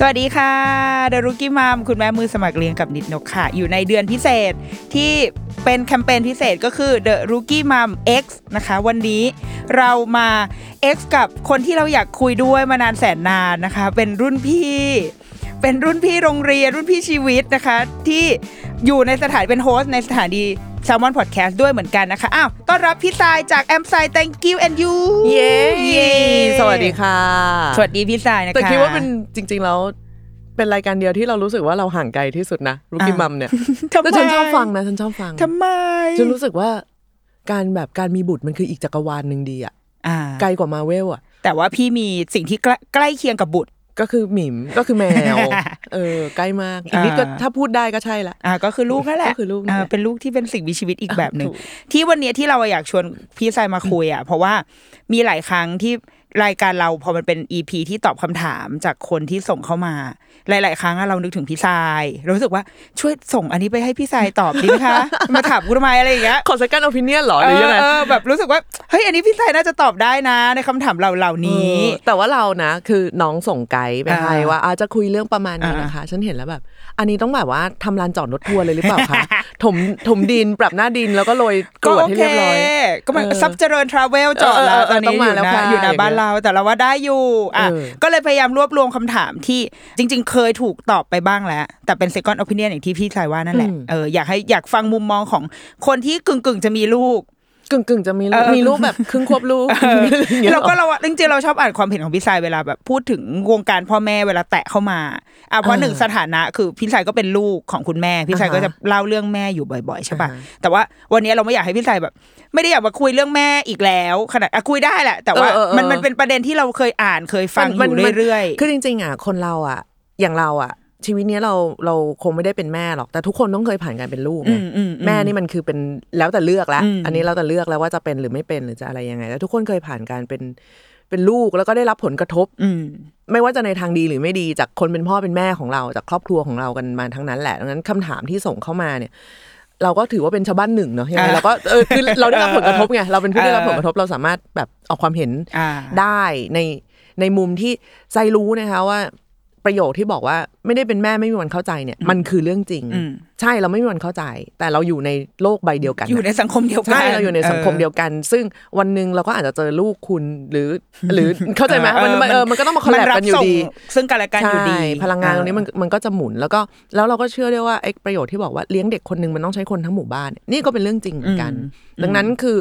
สวัสดีค่ะเดอะรุกี้มัมคุณแม่มือสมัครเลี้ยงกับนิดนกค่ะ อยู่ในเดือนพิเศษที่เป็นแคมเปญพิเศษก็คือ The Rookie Mom X นะคะ วันนี้เรามา X กับคนที่เราอยากคุยด้วยมานานแสนนานนะคะ เป็นรุ่นพี่ เป็นรุ่นพี่โรงเรียนรุ่นพี่ชีวิตนะคะ ที่อยู่ในสถานเป็นโฮสต์ในสถานี s ซ l m o n Podcast ด้วยเหมือนกันนะคะ อ้าว ต้อนรับพี่ทรายจากแอมไซ thank you and you เย้เย้สวัสดีค่ะ สวัสดีพี่ทรายนะคะ แต่คิดว่าเป็นจริง ๆ แล้วเป็นรายการเดียวที่เรารู้สึกว่าเราห่างไกลที่สุดนะรุกี้อะมัมเนี่ยทำไมแต่ฉันชอบฟังนะฉันชอบฟังทำไมฉันรู้สึกว่าการแบบการมีบุตรมันคืออีกจักรวาลหนึ่งดีอะอ่าไกลกว่ามาเวลอะแต่ว่าพี่มีสิ่งที่ใกล้ใกล้เคียงกับบุตร ก็คือหมิมก็คือแมว เออใกล้มากอีกนิดก็อ่าถ้าพูดได้ก็ใช่ละอ่าก็คือลูกนั่นแหละก็คือลูกนั่นแหละาเป็นลูกที่เป็นสิ่งมีชีวิตอีกแบบหนึ่งถูกที่วันเนี้ยที่เราอยากชวนพี่ทรายมาคุยอะเพราะว่ามีหลายครั้งที่ รายการเราพอมันเป็นอีพีที่ตอบคำถามจากคนที่ส่งเข้ามา หลาย ๆ ครั้งอะเรานึกถึงพี่ทรายเรารู้สึกว่าช่วยส่งอันนี้ไปให้พี่ทรายตอบดีไหมคะ มาถามกูทำไมอะไรอย่างเงี้ยขอ second opinion เหรอหรือยังไงเออแบบรู้สึกว่าเฮ้ยอันนี้พี่ทรายน่าจะตอบได้นะ ในคำถามเราเหล่านี้เออแต่ว่าเรานะ คือน้องส่งไกด์ไปให้อ่าว่าอาจจะคุยเรื่องประมาณนี้อ่านนะคะ ฉันเห็นแล้วแบบ อันนี้ต้องแบบว่าทำลานจอดรถทัวร์เลยหรือเปล่าคะถมถมดินปรับหน้าดินแล้วก็โรยกรวดให้เรียบร้อยก็มันเออซับเจริญทราเวลจอดแล้วเออเออตอนนี้ต้องอมายู่แล้วนะค่ะอยู่ในอย่างเงี้ยบ้านเราแต่เราว่าได้อยู่อะเออก็เลยพยายามรวบรวมคำถามที่จริง ๆ เคยถูกตอบไปบ้างแล้ว แต่เป็น second opinion อย่างที่พี่ชายว่านั่นแหละเอออยากให้อยากฟังมุมมองของคนที่กึ่งกึ่งๆจะมีลูก กึ่งกึ่งๆจะมีลูกเออมีลูกแบบครึ่งควบลูกอย่างงี้ยเราหอก็เราจริงๆเราชอบอ่านความเห็นของพี่ชายเวลาแบบพูดถึงวงการพ่อแม่เวลาแตะเข้ามาอะเพราะเออหนึ่งสถานะคือพี่ชายก็เป็นลูกของคุณแม่พี่ชายอ่าฮะก็จะเล่าเรื่องแม่อยู่บ่อยๆใช่ป่ะอ่าฮะแต่ว่าวันนี้เราไม่อยากให้พี่ชายแบบ ไม่ได้อยากมาคุยเรื่องแม่อีกแล้วขนาดอะคุยได้แหละ แต่ว่าเออเออเออมันมันเป็นประเด็นที่เราเคยอ่านเคยฟังอมันยู่มันเรื่อยๆคือจริงๆอะคนเราอะอย่างเราอะ ชีวิตเนี้ยเราเราคงไม่ได้เป็นแม่หรอก แต่ทุกคนต้องเคยผ่านการเป็นลูกไงอืมอืมอืมแม่นี่มันคือเป็นแล้วแต่เลือกแล้วอืมอันนี้เราแต่เลือกแล้วว่าจะเป็นหรือไม่เป็นหรือจะอะไรยังไงแต่ทุกคนเคยผ่านการเป็นเป็นลูกแล้วก็ได้รับผลกระทบ อืมไม่ว่าจะในทางดีหรือไม่ดีจากคนเป็นพ่อเป็นแม่ของเราจากครอบครัวของเรากันมาทั้งนั้นแหละดังนั้นคำถามที่ส่งเข้ามาเนี่ย เราก็ถือว่าเป็นชาวบ้านหนึ่งเนาะยังไงอ่าเราก็เออคือเราได้รับผลกระทบไงเราเป็นผู้ได้รับเออผลกระทบเราสามารถแบบออกความเห็นอ่าได้ในในมุมที่ใจรู้นะคะว่า ประโยคที่บอกว่าไม่ได้เป็นแม่ไม่มีวันเข้าใจเนี่ย มันคือเรื่องจริงอืมใช่เราไม่มีวันเข้าใจ แต่เราอยู่ในโลกใบเดียวกัน อยู่ในสังคมเดียวกันใช่เราอยู่ในสังคมเดียวกัน ซึ่งวันหนึ่งเราก็อาจจะเจอลูกคุณหรือ หรือเข้าใจไหมมันมันเออมันก็ต้องมา collab กันอยู่ดีมันรับส่งซึ่งกันและกันอยู่ดีใช่พลังงานตรงนี้มันมันก็จะหมุนแล้วก็แล้วเราก็เชื่อได้ว่าไอ้ประโยชน์ที่บอกว่าเลี้ยงเด็กคนหนึ่งมันต้องใช้คนทั้งหมู่บ้านเนี่ยนี่ก็เป็นเรื่องจริงเหมือนกัน ดังนั้นคือ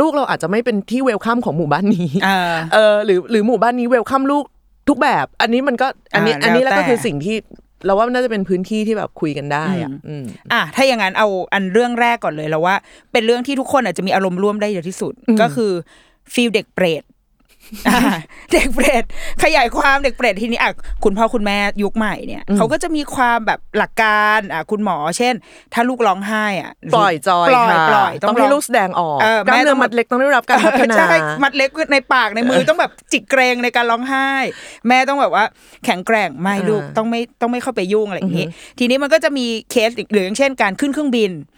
ลูกเราอาจจะไม่เป็นที่ welcome ของหมู่บ้านนี้ เออเออหรือหรือหมู่บ้านนี้ welcome ลูก ทุกแบบอันนี้มันก็อันนี้อ่าอันนี้แล้แล้ววแต่ก็คือสิ่งที่เราว่ามันน่าจะเป็นพื้นที่ที่แบบคุยกันได้อะอืมอะถ้าอย่างนั้นเอาอันเรื่องแรกก่อนเลยแล้วว่า เป็นเรื่องที่ทุกคนอาจจะมีอารมณ์ร่วมได้เยอะที่สุดก็คือฟีลเด็กเปรตอ่า เด็กเปรตขยายความเด็กเปรตทีนี้อะคุณพ่อคุณแม่ยุคใหม่เนี่ยเขาก็จะมีความแบบหลักการอะคุณหมอ เช่น ถ้าลูกร้องไห้อะปล่อยจอยปล่อยค่ะปล่อยต้องให้ลูกแสดงออกเออกล้ามแม่เนื้ต้อองมัดเล็กต้องได้รับการพัฒนาใช่มัดเล็กในปากในมือต้องแบบจิกเกรงในการร้องไห้ แม่ต้องแบบว่า แข็งแกร่งไม่ลูกอ่าต้องไม่ต้องไม่เข้าไปยุ่งอะไรอย่างนี้ทีนี้มันก็จะมีเคสอีกหรืออย่างเช่น การขึ้นเครื่องบินอืม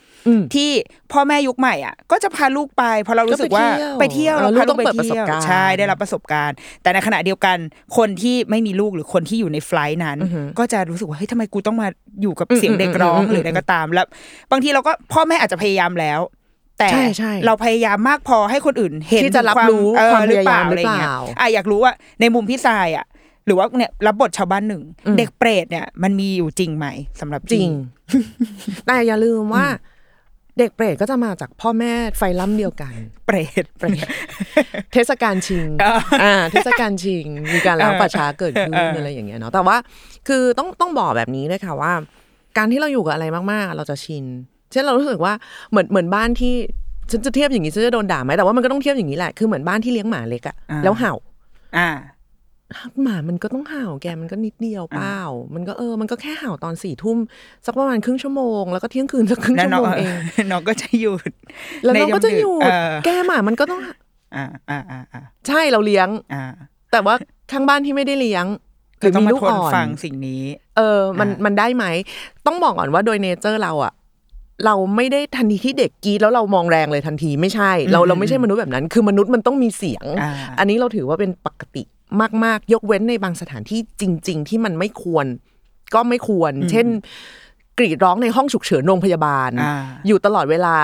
ที่พ่อแม่ยุคใหม่อะก็จะพาลูกไปเพราะเรารู้สึกว่าก็ไปไปเที่เที่ยยววเราเออพาลูลูกกต้องไปเปิดประสเที่บยวการณ์ใช่ได้รับประสบการณ์ แต่ในขณะเดียวกันคนที่ไม่มีลูกหรือคนที่อยู่ใน flight นั้น ก็จะรู้สึกว่าเฮ้ยทำไมกูต้องมาอยู่กับเสียงเด็กร้องหรืออะไรก็ตามแล้ว บางทีเราก็พ่อแม่อาจจะพยายามแล้ว แต่ใช่ใช่เราพยายามมากพอให้คนอื่นเห็นที่จะรับรู้ถึงเออความพยายามอะไรเงี้หรือเปล่าอะอยากรู้ว่าในมุมพี่ทรายอะหรือว่าเนี่ยรับบทชาวบ้านหนึ่ง เด็กเปรตเนี่ยมันมีอยู่จริงไหมสำหรับจริพี่งแต่อย่าลืมว่า เด็กเปรตก็จะมาจากพ่อแม่ไฟล้ำเดียวกัน เปรตเปรตเทศกาลชิงอ่าเทศกาลชิง มีการล้างป่าช้าเกิดขึ้นเออออะไรอย่างเงี้ยเนาะแต่ว่าคือต้องต้องบอกแบบนี้เลยค่ะว่า การที่เราอยู่กับอะไรมากๆ เราจะชินเช่นเรารู้สึกว่าเหมือนเหมือนบ้านที่ฉันจะเทียบอย่างนี้ฉันจะโดนด่าไหมแต่ว่ามันก็ต้องเทียบอย่างนี้แหละคือเหมือนบ้านที่เลี้ยงหมาเล็กอะแล้วเห่า อ่า หมามันก็ต้องเห่าแกมันก็นิดเดียวเปล่า มันก็เออ มันก็แค่เห่าตอนสี่ทุ่มสักประมาณครึ่งชั่วโมง แล้วก็เที่ยงคืนสักครึ่งแล้วชั่วน้องโมงเองน้องก็จะหยุด แล้วเราในก็จะหยุดเออแกหมามันก็ต้องอ่าอ่าอ่าอ่าใช่เราเลี้ยง อ่า แต่ว่าข้างบ้านที่ไม่ได้เลี้ยงหก็รือต้องมีมาลูกทนอ่อนฟังสิ่งนี้ เออ มันอ่ามัมันได้ไหม ต้องบอกก่อนว่าโดยเนเจอร์เราอะเราไม่ได้ทันทีที่เด็กกรีดแล้วเรามองแรงเลยทันทีไม่ใช่ เราเราไม่ใช่มนุษย์แบบนั้น คือมนุษย์มันต้องมีเสียงอ่าอันนี้เราถือว่าเป็นปกติ มาก ๆ ยกเว้นในบางสถานที่จริง ๆ ที่มันไม่ควร ก็ไม่ควร เช่น กรีดร้องในห้องฉุกเฉินโรงพยาบาลอ่าอยู่ตลอดเวลา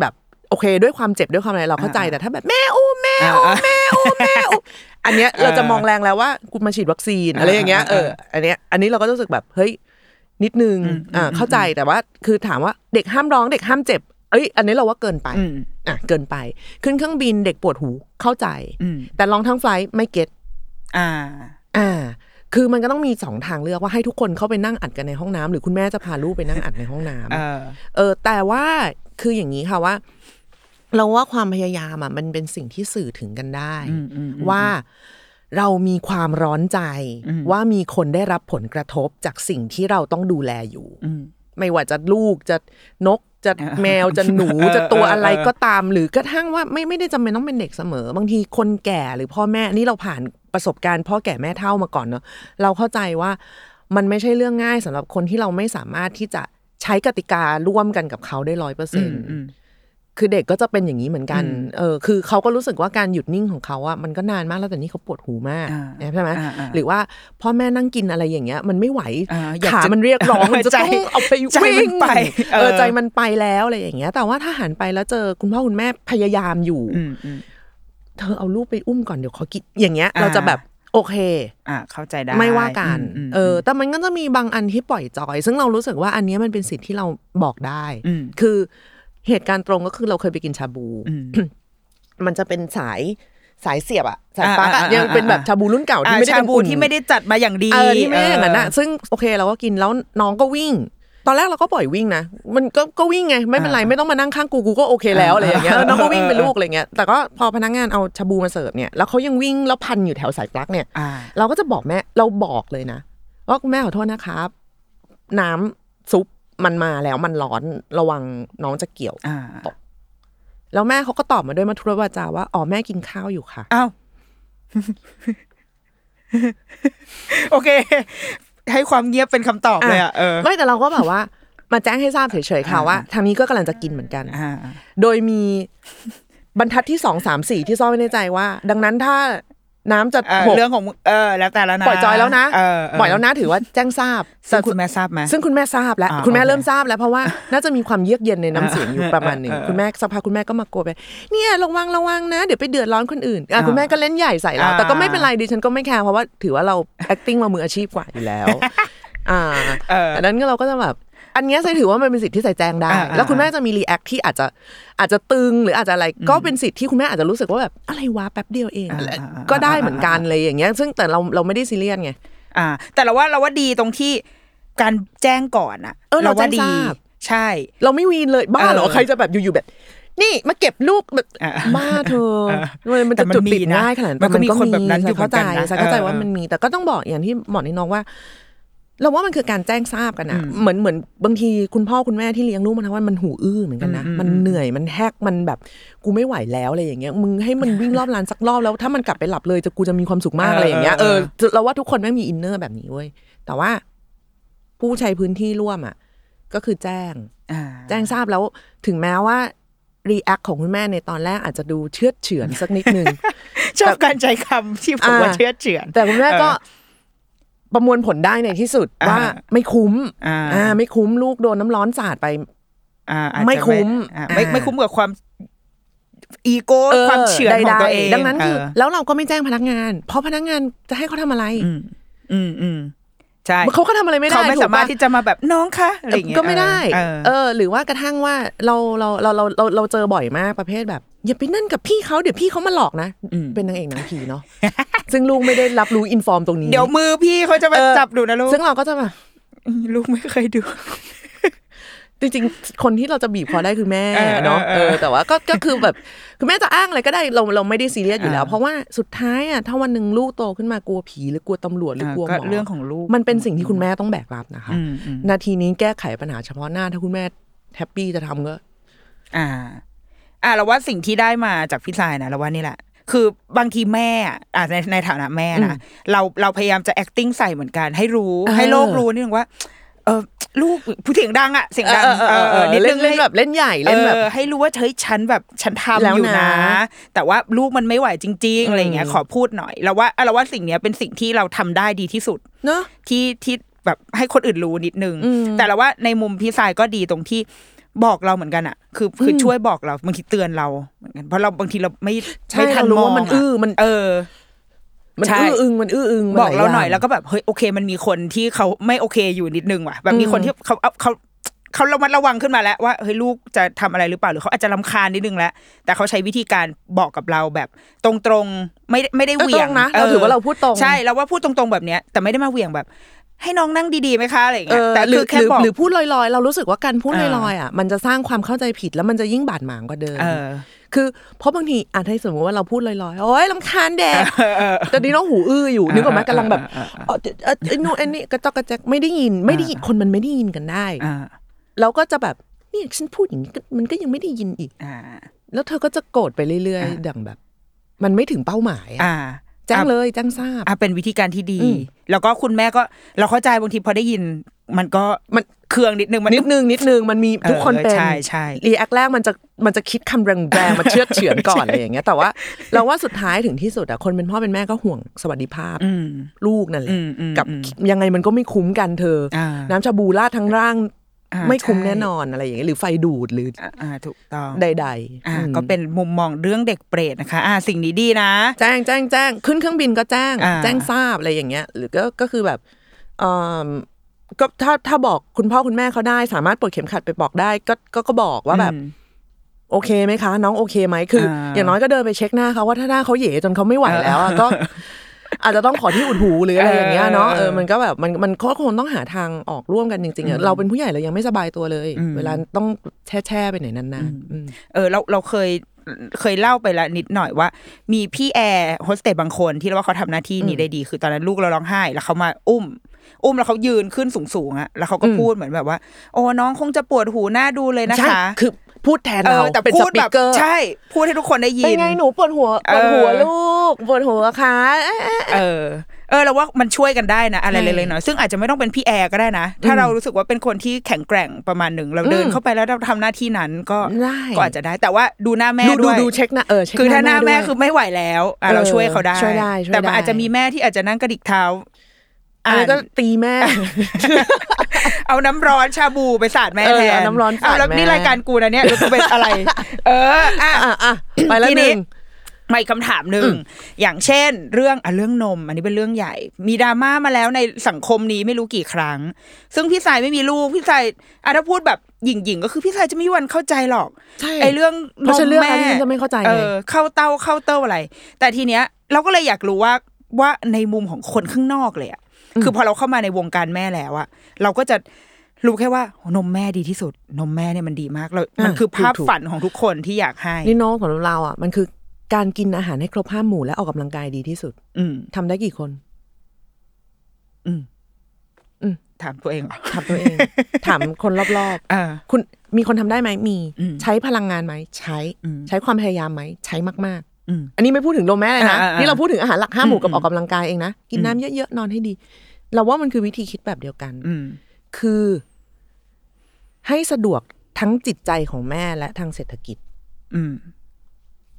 แบบโอเค ด้วยความเจ็บด้วยความอะไรเราเข้าใจแต่ถ้าแบบแม่อู้แม่อู้แม่อู้แม่อู้อันเนี้ยเราจะมองแรงแล้วว่ากูมาฉีดวัคซีนอะไรอย่างเงี้ยเอออันเนี้ยอันนี้เราก็รู้สึกแบบเฮ้ยนิดนึงอ่าเข้าใจแต่ว่าคือถามว่าเด็กห้ามร้องเด็กห้ามเจ็บเอ้ยอันนี้เราว่าเกินไปอืมอะเกินไป ขึ้นเครื่องบินเด็กปวดหูเข้าใจอืมแต่ลองทั้งไฟลท์ไม่เก็ต อ่า อ่า คือมันก็ต้องมีสองทางเลือกว่าให้ทุกคนเข้าไปนั่งอัดกันในห้องน้ำหรือคุณแม่จะพาลูกไปนั่งอัดในห้องน้ำเออเออ แต่ว่าคืออย่างนี้ค่ะว่า เราว่าความพยายามอะมันเป็นสิ่งที่สื่อถึงกันได้อืมอืมอืมว่าเรามีความร้อนใจว่ามีคนได้รับผลกระทบจากสิ่งที่เราต้องดูแลอยู่อืมไม่ว่าจะลูกจะนก จะเออแมวจะหนูเออจะตัวเอออะไรเออก็ตามหรือกระทั่งว่าไม่ไม่ได้จำเป็นต้องเป็นเด็กเสมอ บางทีคนแก่หรือพ่อแม่นี่เราผ่านประสบการณ์พ่อแก่แม่เฒ่ามาก่อนเนอะเราเข้าใจว่ามันไม่ใช่เรื่องง่ายสำหรับคนที่เราไม่สามารถที่จะใช้กติการ่วมกันกับเขาได้ร้อยเปอร์เซ็นต์อืม คือเด็กก็จะเป็นอย่างนี้เหมือนกันอืมเออ คือเขาก็รู้สึกว่าการหยุดนิ่งของเขาอะมันก็นานมากแล้วแต่นี่เขาปวดหูมากอ่าใช่ไหมอ่าอ่าหรือว่าพ่อแม่นั่งกินอะไรอย่างเงี้ย มันไม่ไหวอ่าอยากขาจะมันเรียกร้องมันจะใจต้องเอาไปใจมันวิ่งไปเออเออใจมันไปแล้วอะไรอย่างเงี้ย แต่ว่าถ้าหันไปแล้วเจอคุณพ่อคุณแม่พยายามอยู่อืมอืมเธอเอาลูกไปอุ้มก่อนเดี๋ยวเขากินอย่างเงี้ยอ่าเราจะแบบโอเค อ่า เข้าใจได้ ไม่ว่ากันอืมมเออ แต่มันก็จะมีบางอันที่ปล่อยจอย ซึ่งเรารู้สึกว่าอันเนี้ยมันเป็นสิทธิ์ที่เราบอกได้อืมคือ เหตุการณ์ตรงก็คือเราเคยไปกินชาบูอืมมันจะเป็นสายสายเสียบอะสายปลั๊กอะอ่าอ่าอ่ายังเป็นแบบชาบูรุ่นเก่าที่ไม่ได้อ่าเป็นชาบูอุ่นที่ไม่ได้จัดมาอย่างดีเออที่ไม่ได้อย่างนั้นอะซึ่งโอเคเราก็กินแล้วน้องก็วิ่ง ตอนแรกเราก็ปล่อยวิ่งนะมันก็ก็วิ่งไงไม่เป็นไรไม่ต้องมานั่งข้างกูกูก็โอเคแล้วอะไรอย่างเงี้ยเออน้องก็วิ่งเป็นลูกอะไรเงี้ยแต่ก็พอพนักงานเอาชาบูมาเสิร์ฟเนี่ยแล้วเขายังวิ่งแล้วพันอยู่แถวสายปลั๊กเนี่ยอ่าเราก็จะบอกแม่เราบอกเลยนะว่าคุณแม่ขอโทษนะครับ น้ำซุป มันมาแล้วมันร้อนระวังน้องจะเกี่ยวอ่าแล้วแม่เขาก็ตอบมาด้วยมาทุรวาจาว่าอ๋อแม่กินข้าวอยู่ค่ะอ้าวโอเค ให้ความเงียบเป็นคำตอบเลยอะเออไม่แต่เราก็แบบว่า มาแจ้งให้ทราบเฉยๆค่ะอ่าว่าทางนี้ก็กำลังจะกินเหมือนกันอ่าโดยมีบรรทัดที่สองสามสี่ที่ซ่อนไว้ในใจว่า ดังนั้นถ้า น้ำจะเออหกเรื่องของมึงเออแล้วแต่แล้วนะปล่อยจอยแล้วนะเออเปล่อยแล้วนะถือว่าแจ้งทราบซึ่งคุณแม่ทราบไหมซึ่งคุณแม่ทราบแล้วอ่าคุณแม่โอเคเริ่มทราบแล้วเพราะว่าน่าจะมีความเยือกเย็นในน้ำเสียงอยู่ประมาณหนึ่งเออเออคุณแม่สักพักคุณแม่ก็มาโกรธไปเนี่ยระวังระวังนะเดี๋ยวไปเดือดร้อนคนอื่นอะอ่าคุณแม่ก็เล่นใหญ่ใส่เราอ่าแต่ก็ไม่เป็นไรดิฉันก็ไม่แคร์เพราะว่าถือว่าเรา acting มามืออาชีพกว่าอยู่แล้ว อ่าเอออันนั้นก็เราก็จะแบบ อันเนี้ยใส่ถือว่ามันเป็นสิทธิ์ที่ใส่แจ้งได้อ่าอ่าแล้วคุณแม่จะมี react ที่อาจจะอาจจะตึงหรืออาจจะอะไรก็เป็นสิทธิ์ที่คุณแม่อาจจะรู้สึกว่าแบบอะไรวะแป๊บเดียวเองอ่าอ่าอ่าก็ได้เหมือนกันเลยอย่างเงี้ย ซึ่งแต่เราเราไม่ได้ซีเรียสไงอ่า แต่เราว่าเราว่าดีตรงที่การแจ้งก่อนอะเออเราว่าแจ้งทดีราบใช่ เราไม่วีนเลยบ้าเหรอเออใครจะแบบอยู่ๆแบบนี่มาเก็บลูกแบบอะบ้าเธอเออมันแต่จะมันจุดติดมีนะง่ายขนาดมันก็มีคนแบบนั้นใช่อยู่เหมืเข้าอนใจกันนะใช่เข้าใจเออว่ามันมีแต่ก็ต้องบอกอย่างที่หมอนี่น้องว่า เราว่ามันคือการแจ้งทราบกันนะเหมือนเหมือนบางทีคุณพ่อคุณแม่ที่เลี้ยงลูกมันทั้งวันมันหูอื้อเหมือนกันนะมันเหนื่อยมันแฮกมันแบบกูไม่ไหวแล้วอะไรอย่างเงี้ยมึงให้มันวิ่งรอบลานสักรอบแล้วถ้ามันกลับไปหลับเลยจะกูจะมีความสุขมากอะไรอย่างเงี้ยเออเราว่าทุกคนแม่งมี inner แบบนี้เว้ยแต่ว่าผู้ใช้พื้นที่ร่วมอะก็คือแจ้งอ่าแจ้งทราบแล้วถึงแม้ว่า react ของคุณแม่ในตอนแรกอาจจะดูเชือดเฉือนสักนิดนึงชอบการใช้คำที่ผมว่าอ่าเชือดเฉือน แต่คุณแม่ก็เออ ประมวลผลได้ในที่สุดอ่าว่าไม่คุ้มอ่าไม่คุ้มลูกโดนน้ำร้อนสาดไป อ่าอาจจะไม่คุ้มอ่าไม่อ่าไม่คุ้มกับความอีโก้เออความเฉือนของตัวเองใดๆดังนั้นคือเแล้วเราก็ไม่แจ้งพนักงาน เพราะพนักงานจะให้เขาทำอะไร อืมอืมอืม ใช่เขาก็ทำอะไรไม่ได้เขาไม่ถูกสามารถปะที่จะมาแบบน้องคะอะไรอย่างเงี้ยก็ไม่ได้เออเออ หรือว่ากระทั่งว่าเราเราเราเราเราเราเจอบ่อยมากประเภทแบบ อย่าไปนั่นกับพี่เขาเดี๋ยวพี่เขามาหลอกนะอืมเป็นนางเอกหนังผีเนาะซึ่งลูกไม่ได้รับรู้อินฟอร์มตรงนี้ เดี๋ยวมือพี่เขาจะมาเออจับดูนะลูกซึ่งเราก็จะแบบลูกไม่เคยดู จริงๆ คนที่เราจะบีบคอได้คือแม่เออเนาะเอเอออแต่ว่าก็ก็คือแบบคือแม่จะอ้างอะไรก็ได้เราเราไม่ได้ซีเรียสอยู่แล้วอ่าเพราะว่าสุดท้ายอะถ้าวันหนึ่งลูกโตขึ้นมากลัวผีหรือกลัวตำรวจหรือกลัวหก็มอเรื่องของลูกมันเป็นสิ่งที่คุณแม่ต้องแบกรับนะคะอืมอืมนาทีนี้แก้ไขปัญหาเฉพาะหน้าถ้าคุณแม่แฮปปี้จะทำก็ อ่า อ่าเราว่าสิ่งที่ได้มาจากพี่สายนะเราว่านี่แหละคือบางทีแม่อะอ่าในในฐานะแม่นะเราเราพยายามจะ acting ใส่เหมือนกัน ให้รู้เออให้โลกรู้นิดนึงว่า เออ ลูกผู้เสียงดังอะเสียงดังเออเออเออนิดเล่นึนงเล่นให้แบบเล่นใหญ่เล่นแบบออให้รู้ว่าเฮ้ยฉันแบบฉันทำแล้วอยู่นะนะ แต่ว่าลูกมันไม่ไหวจริง ๆอะไรอย่างเงี้ยอืมขอพูดหน่อยเราว่าเราว่าสิ่งเนี้ยเป็นสิ่งที่เราทำได้ดีที่สุดเนาะที่ที่แบบให้คนอื่นรู้นิดนึงอืมแต่เราว่าในมุมพี่สายก็ดีตรงที่บอกเราเหมือนกันอะคือคือช่วยบอกเราบางทีเตือนเราเหมือนกันเพราะเราบางทีเราไม่ใช่ไม่ทันเรารู้มองว่ามันะอื้อมันเออ มันใช่อื้ออึงมันอื้ออึงมันบอกเราหน่อยงแล้วก็แบบเฮ้ยโอเค มันมีคนที่เขาไม่โอเคอยู่นิดนึงว่ะแบบมีคนอืมที่เขาเอาเขาเขาระมัดระวังขึ้นมาแล้วว่าเฮ้ยลูกจะทำอะไรหรือเปล่าหรือเขาอาจจะรำคาญนิดนึงแล้ว แต่เขาใช้วิธีการบอกกับเราแบบตรงๆไม่ได้ไม่ได้เออเหวี่ยงตรงนะเราถือว่าเราพูดตรงใช่เราว่าพูดตรงๆแบบเนี้ยแต่ไม่ได้มาเหวี่ยงแบบ ให้น้องนั่งดีๆไหมคะอะไรอย่างเอเงี้ยอแต่หรืคืออแค่หรือบอกหรือพูดลอยๆ เรารู้สึกว่าการพูดเอลออยๆอะมันจะสร้างความเข้าใจผิดแล้วมันจะยิ่งบาดหมางกว่าเดิมเออ คือเพราะบางทีอะถ้าสมมติว่าเราพูดลอยๆ โอ๊ยลำคาญแดดแต่นี่น้องหูอื้ออยู่นึกออกไหมกำลังแบบเออเออเออนู่นอันนี้กระจอกกระแจกไม่ได้ยินไม่ได้ยินคนมันไม่ได้ยินกันได้อ่าแล้วก็จะแบบเนี่ยฉันพูดอย่างนี้ก็มันก็ยังไม่ได้ยินอีกอ่าแล้วเธอก็จะโกรธไปเรื่อยๆดังแบบ มันไม่ถึงเป้าหมายอะอ่าแจ้งเลยแจ้งทราบอะเป็นวิธีการที่ดีอืมแล้วก็คุณแม่ก็เราเข้าใจบางทีพอได้ยิน มันก็มัน เครื่องนิดนึงมันนิดนึงนิดนึงมันมีทุกคนเออเป็นใช่ใช่รีแอคแรกมันจะมันจะคิดคำแรงๆมาเชือดเฉือนก่อนอะไรอย่างเงี้ยแต่ว่าเราว่าสุดท้ายถึงที่สุดอะคนเป็นพ่อเป็นแม่ก็ห่วงสวัสดิภาพอืมลูกนั่นแหอืละมอืมกับอืมยังไงมันก็ไม่คุ้มกันเธออาน้ำชาบูราดทั้งร่างอ่าไม่คุ้มใช่แน่นอนอะไรอย่างเงี้ยหรือไฟดูดหรืออ่าอ่าถูกต้องใดๆอ่าอืมก็เป็นมุมมองเรื่องเด็กเปรตนะคะ อ่าสิ่งนี้ดีนะ แจ้งแจ้งแจ้งขึ้นเครื่องบินก็แจ้งอ่าแจ้งทราบอะไรอย่างเงี้ย หรือก็ก็คือแบบเออ ก็ถ้าถ้าบอกคุณพ่อคุณแม่เขาได้ สามารถปลดเข็มขัดไปบอกได้ ก็ก็ก็บอกว่าแบบอืมโอเคไหมคะ น้องโอเคไหมคืออาอย่างน้อยก็เดินไปเช็คหน้าเขาว่าถ้าหน้าเขาเหย่จนเขาไม่ไหวแล้วอะก็ อาจจะต้องขอที่อุดหูหรืออะไรอย่างเงี้ยเนาะเออเออมันก็แบบมันมันก็คงต้องหาทางออกร่วมกันจริงๆอะเราเป็นผู้ใหญ่เรายังไม่สบายตัวเลยอืมเวลาต้องแช่แช่ๆไปไหนนานๆอืมเออ เราเราเคยเคยเล่าไปแล้วนิดหน่อยว่า มีพี่แอร์โฮสเตสบางคนที่เราว่าเขาทำหน้าที่นี้ได้ดี คือตอนนั้นลูกเราร้องไห้ แล้วเขามาอุ้ม อุ้มแล้วเขายืนขึ้นสูงๆอะแล้วเขาก็อืมพูดเหมือนแบบว่า โอ้น้องคงจะปวดหูหน้าดูเลยนะใช่คะคือพูดแทนเอเราอแต่เป็นพูสดปีแบกบเกอร์ใช่ พูดให้ทุกคนได้ยินเป็นไงหนูปวดหัวปวดหัวเออลูกปวดหัวคะเอ๊ะเอ๊ะเออ เออเราว่ามันช่วยกันได้นะอะไรใช่เล็กๆน้อยๆซึ่งอาจจะไม่ต้องเป็นพี่แอร์ก็ได้นะ ถ้าเรารู้สึกว่าเป็นคนที่แข็งแกร่งประมาณหนึ่งเราเดินอืมเข้าไปแล้วเราทำหน้าที่นั้นก็ได้ก็อาจจะได้ แต่ว่าดูหน้าแม่ดูดูด้วยดูเช็คหน้าเออเช็คคือถ้าหน้าแม่ด้วยคือไม่ไหวแล้วอะเออเราช่วยเขาได้ช่วยได้ช่วยแต่มันได้อาจจะมีแม่ที่อาจจะนั่งกระดิกเท้า อันนี้ก็ตีแม่ เอาน้ำร้อนชาบูไปสาดแม่เออแทนเอาน้ำร้อนสาดเแล้วแม่นี่รายการกูนะเนี่ยแล้วกูเป็นอะไร เอออะอะอะไปแล้วทีหนี้นึ่งมาอีกคำถามหนึ่งอย่างเช่น เรื่องอะเรื่องนม อันนี้เป็นเรื่องใหญ่ มีดราม่ามาแล้วในสังคมนี้ไม่รู้กี่ครั้ง ซึ่งพี่สายไม่มีลูกพี่สายอะถ้าพูดแบบหยิ่งๆก็คือพี่สายจะไม่มีวันเข้าใจหรอกใช่ไอ้เรื่องเพราะฉะนั้นเรื่องแม่นั้นฉันจะไม่เข้าใจไงเออเข้าเต้าเข้าเต้าอะไร แต่ทีเนี้ยเราก็เลยอยากรู้ว่าว่าในมุมของคนข้างนอกเลยอะ คือพอเราเข้ามาในวงการแม่แล้วอะเราก็จะรู้แค่ว่าโหนมแม่ดีที่สุด นมแม่เนี่ยมันดีมากเรามันคือภาพฝันของทุกคนที่อยากให้นี่น้องของเราอะ มันคือการกินอาหารให้ครบห้าหมู่และออกกำลังกายดีที่สุด อืมทำได้กี่คน อืม อืมถามตัวเองเหรอถามตัวเอง ถามคนรอบอ่าๆคุณมีคนทำได้ไหมมีอืมใช้พลังงานไหมใช้อืมใช้ความพยายามไหมใช้มาก อืมๆอันนี้ไม่พูดถึงโลแม่เลยนะอ่าอ่าอ่านี่เราพูดถึงอาหารหลักห้าหมู่กับอืมออกกำลังกายเองนะกินน้ำเยอะๆนอนให้ดี เราว่ามันคือวิธีคิดแบบเดียวกันอืมคือ ให้สะดวกทั้งจิตใจของแม่และทางเศรษฐกิจ อืม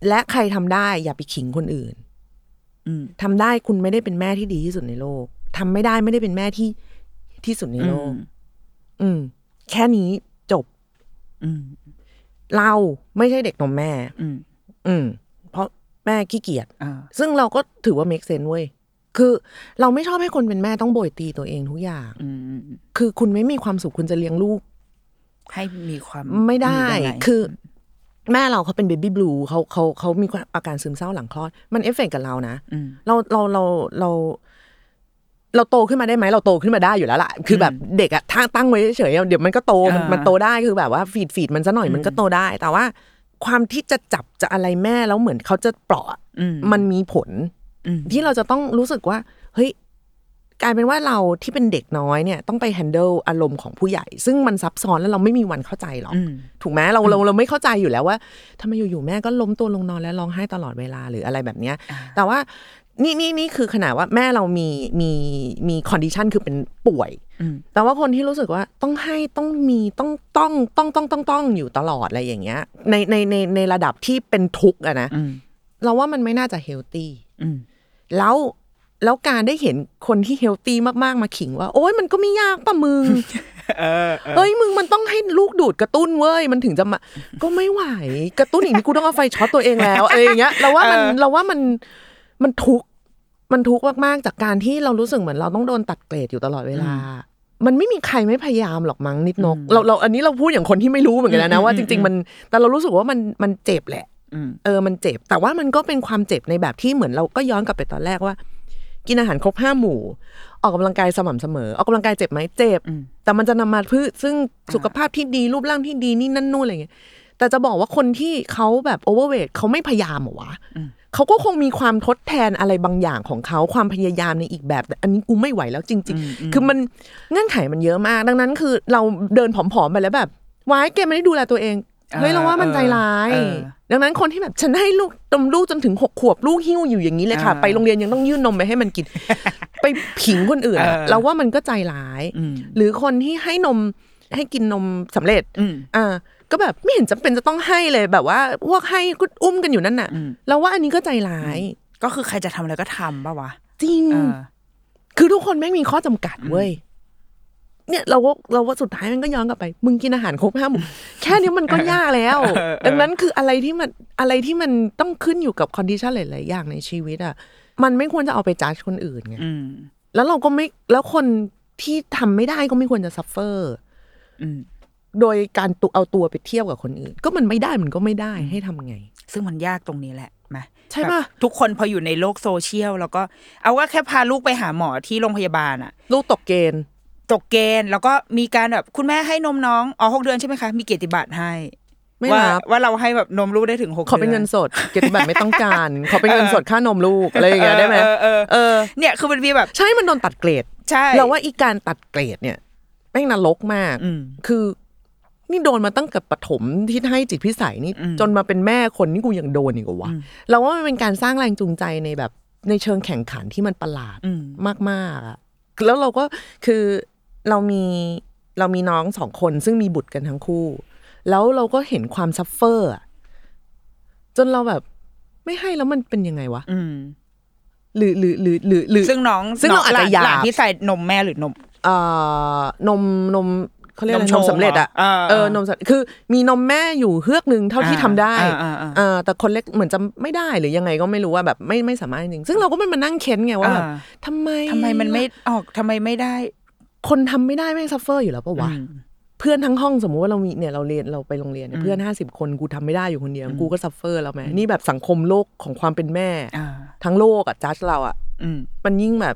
และใครทำได้อย่าไปขิงคนอื่นอืมทำได้คุณไม่ได้เป็นแม่ที่ดีที่สุดในโลกทำไม่ได้ไม่ได้เป็นแม่ที่ที่สุดในโลก อืม แค่นี้จบ อืม เราไม่ใช่เด็กนมแม่ อืม อืมเพราะ แม่ขี้เกียจอ่าซึ่งเราก็ถือว่า make sense เว้ยคือเราไม่ชอบให้คนเป็นแม่ต้องโบยตีตัวเองทุกอย่างอืมคือคุณไม่มีความสุขคุณจะเลี้ยงลูก ให้มีความไม่ได้ยังงคือแม่เราเขาเป็น baby blue เขาเขาเขามีอาการซึมเศร้าหลังคลอด มันเอฟเฟกต์กับเรานะอืมเราเราเราเราเราโตขึ้นมาได้ไหมเราโตขึ้นมาได้อยู่แล้วล่ะ คือแบบเด็กอะตั้งตั้งไว้เฉยๆเดี๋ยวมันก็โตมันอ่ามัมันโตได้คือแบบว่า feed feed มันซะหน่อยมันก็โตได้ แต่ว่า ความที่จะจับจะอะไรแม่แล้วเหมือนเขาจะเปราะอะอืมมันมีผลอืมที่เราจะต้องรู้สึกว่า เฮ้ยกลายเป็นว่าเราที่เป็นเด็กน้อยเนี่ยต้องไป handle อารมณ์ของผู้ใหญ่ ซึ่งมันซับซ้อนแล้วเราไม่มีวันเข้าใจหรอกอืมถูกไหมเราเราเราไม่เข้าใจอยู่แล้วว่าทำไมอยู่ๆแม่ก็ล้มตัวลงนอนแล้วร้องไห้ตลอดเวลาหรืออะไรแบบเนี้ย แต่ว่า นี่นี่นี่คือขนาดว่าแม่เรามีมีมี condition คือเป็นป่วยอืมแต่ว่าคนที่รู้สึกว่าต้องให้ต้องมีต้องต้องต้องต้องต้องต้องอยู่ตลอดอะไรอย่างเงี้ย ในในในในระดับที่เป็นทุกข์อะนะอืมเราว่ามันไม่น่าจะ healthy อืมแล้วแล้วการได้เห็นคนที่ healthy มากๆ มาขิงว่า โอ๊ยมันก็ไม่ยากป่ะมึงเออเอ้ยมึงมันต้องให้ลูกดูดกระตุ้นเว้ยมันถึงจะมา ก็ไม่ไหว กระตุ้นอีกนี่กูต้องเอาไฟช็อตตัวเองแล้วอะไรอย่างเงี้ยเราว่ามันเราว่ามันมันทุกข์ มันทุกข์มาก ๆ จากการที่เรารู้สึกเหมือนเราต้องโดนตัดเกรดอยู่ตลอดเวลา มันไม่มีใครไม่พยายามหรอกมั้งนิดนก เราเราอันนี้เราพูดอย่างคนที่ไม่รู้เหมือนกันนะว่าจริง ๆ มันแต่เรารู้สึกว่ามันมันเจ็บแหละอืมเออมันเจ็บ แต่ว่ามันก็เป็นความเจ็บในแบบที่เหมือนเราก็ย้อนกลับไปตอนแรกว่า กินอาหารครบห้าหมู่ ออกกำลังกายสม่ำเสมอ ออกกำลังกายเจ็บไหมเจ็บอืมแต่มันจะนำมาพืชซึ่งสุขภาพที่ดีรูปร่างที่ดีนี่นั่นนู่นอะไรเงี้ยแต่จะบอกว่าคนที่เขาแบบโอเวอร์เวทเขาไม่พยายามเหรอวะ เขาก็คงมีความทดแทนอะไรบางอย่างของเขาความพยายามในอีกแบบแต่อันนี้กูไม่ไหวแล้วจริง ๆ คือมันเงื่อนไขมันเยอะมาก ดังนั้นคือเราเดินผอมๆไปแล้วแบบวายแกไม่ได้ดูแลตัวเองเฮ้ยเราว่ามันใจร้ายเออดังนั้นคนที่แบบฉันให้ลูกนมลูกจนถึงหกขวบลูกหิ้วอยู่อย่างนี้เลยค่ะอ่าไปโรงเรียนยังต้องยื่นนมไปให้มันกิน ไปผิงคนอื่นอะเออเราว่ามันก็ใจร้ายอืมหรือคนที่ให้นมให้กินนมสำเร็จอืมอ่า ก็แบบไม่เห็นจำเป็นจะต้องให้เลยแบบว่าพวกให้ก็อุ้มกันอยู่นั่นน่ะอืมเราว่าอันนี้ก็ใจร้าย ก็คือใครจะทำอะไรก็ทำป่าวะจริงเออคือทุกคนแม่งมีข้อจำกัดเว้ยเนี่ยเราว่าเราว่าสุดท้ายมันก็ย้อนกลับไป มึงกินอาหารครบห้าหมู่แค่นี้มันก็ยากแล้ว ดังนั้นคืออะไรที่มันอะไรที่มันต้องขึ้นอยู่กับ condition หลายๆอย่างในชีวิตอะมันไม่ควรจะเอาไปจัดคนอื่นไงอืมแล้วเราก็ไม่แล้วคนที่ทำไม่ได้ก็ไม่ควรจะ suffer อืม โดยการตุเอาตัวไปเทียบกับคนอื่น ก็มันไม่ได้มันก็ไม่ได้ให้ทำไง ซึ่งมันยากตรงนี้แหละไหมใช่ปะแบบทุกคนพออยู่ในโลกโซเชียล แล้วก็เอาว่าแค่พาลูกไปหาหมอที่โรงพยาบาลอะลูกตกเกณฑ์ตกเกณฑ์แล้วก็มีการแบบคุณแม่ให้นมน้องอ๋อหกเดือนใช่ไหมคะมีเกียรติบัตรให้ไม่ว่ารับว่าเราให้แบบนมลูกได้ถึงหกขอเป็นเงินสดเกียรติบัตรไม่ต้องการ ขอเป็นเงินสดค่านมลูกอะไรอย่างเงี้ยได้ไหมเออเออเออเนี่ยคือมันมีแบบ ใช่มันโดนตัดเกรดใช่เราว่าอีการตัดเกรดเนี่ยแม่งนรกมากอืมคือ นี่โดนมาตั้งแต่ปฐมที่ให้จิตพิสัยนี่อืมจนมาเป็นแม่คนนี่กูยังโดนอีกเหรอวะอืมเราว่ามันเป็นการสร้างแรงจูงใจในแบบในเชิงแข่งขันที่มันประหลาดอืมมากๆอะแล้วเราก็คือเรามีเรามีน้องสองคนซึ่งมีบุตรกันทั้งคู่ แล้วเราก็เห็นความซัฟเฟอร์อะจนเราแบบ ไม่ให้แล้วมันเป็นยังไงวะอืมหรือหรือหรือหรือหรือซึ่งน้องซึ่งเราอาจจะหลนอยากหลนที่ใส่นมแม่หรือนมเอ่อนมนม เขาเรียกอะไรนมนโชมว์สำเร็จอะเหรอเออเออนมสำเร็จคือมีนมแม่อยู่เฮือกหนึ่งเท่าที่อ่าทำได้อ่าอ่าอ่าเออแต่คนเล็กเหมือนจะไม่ได้หรือยังไงก็ไม่รู้ว่าแบบไม่ไม่สามารถจริงซึ่งเราก็ไม่มานั่งเค้นไงว่าแบบอ่าทำไมทำไมมันไม่ออกทำไมไม่ได้ คนทำไม่ได้แม่ง suffer อยู่แล้วปะวะอืมเพื่อนทั้งห้องสมมุติว่าเรามีเนี่ยเราเรียนเราไปโรงเรียนเนี่ยเพื่อนห้าสิบคนกูทำไม่ได้อยู่คนเดียวกูก็ suffer แล้วไหมนี่แบบสังคมโลกของความเป็นแม่อ่าทั้งโลกอะจัดเราอะอืมมันยิ่งแบบ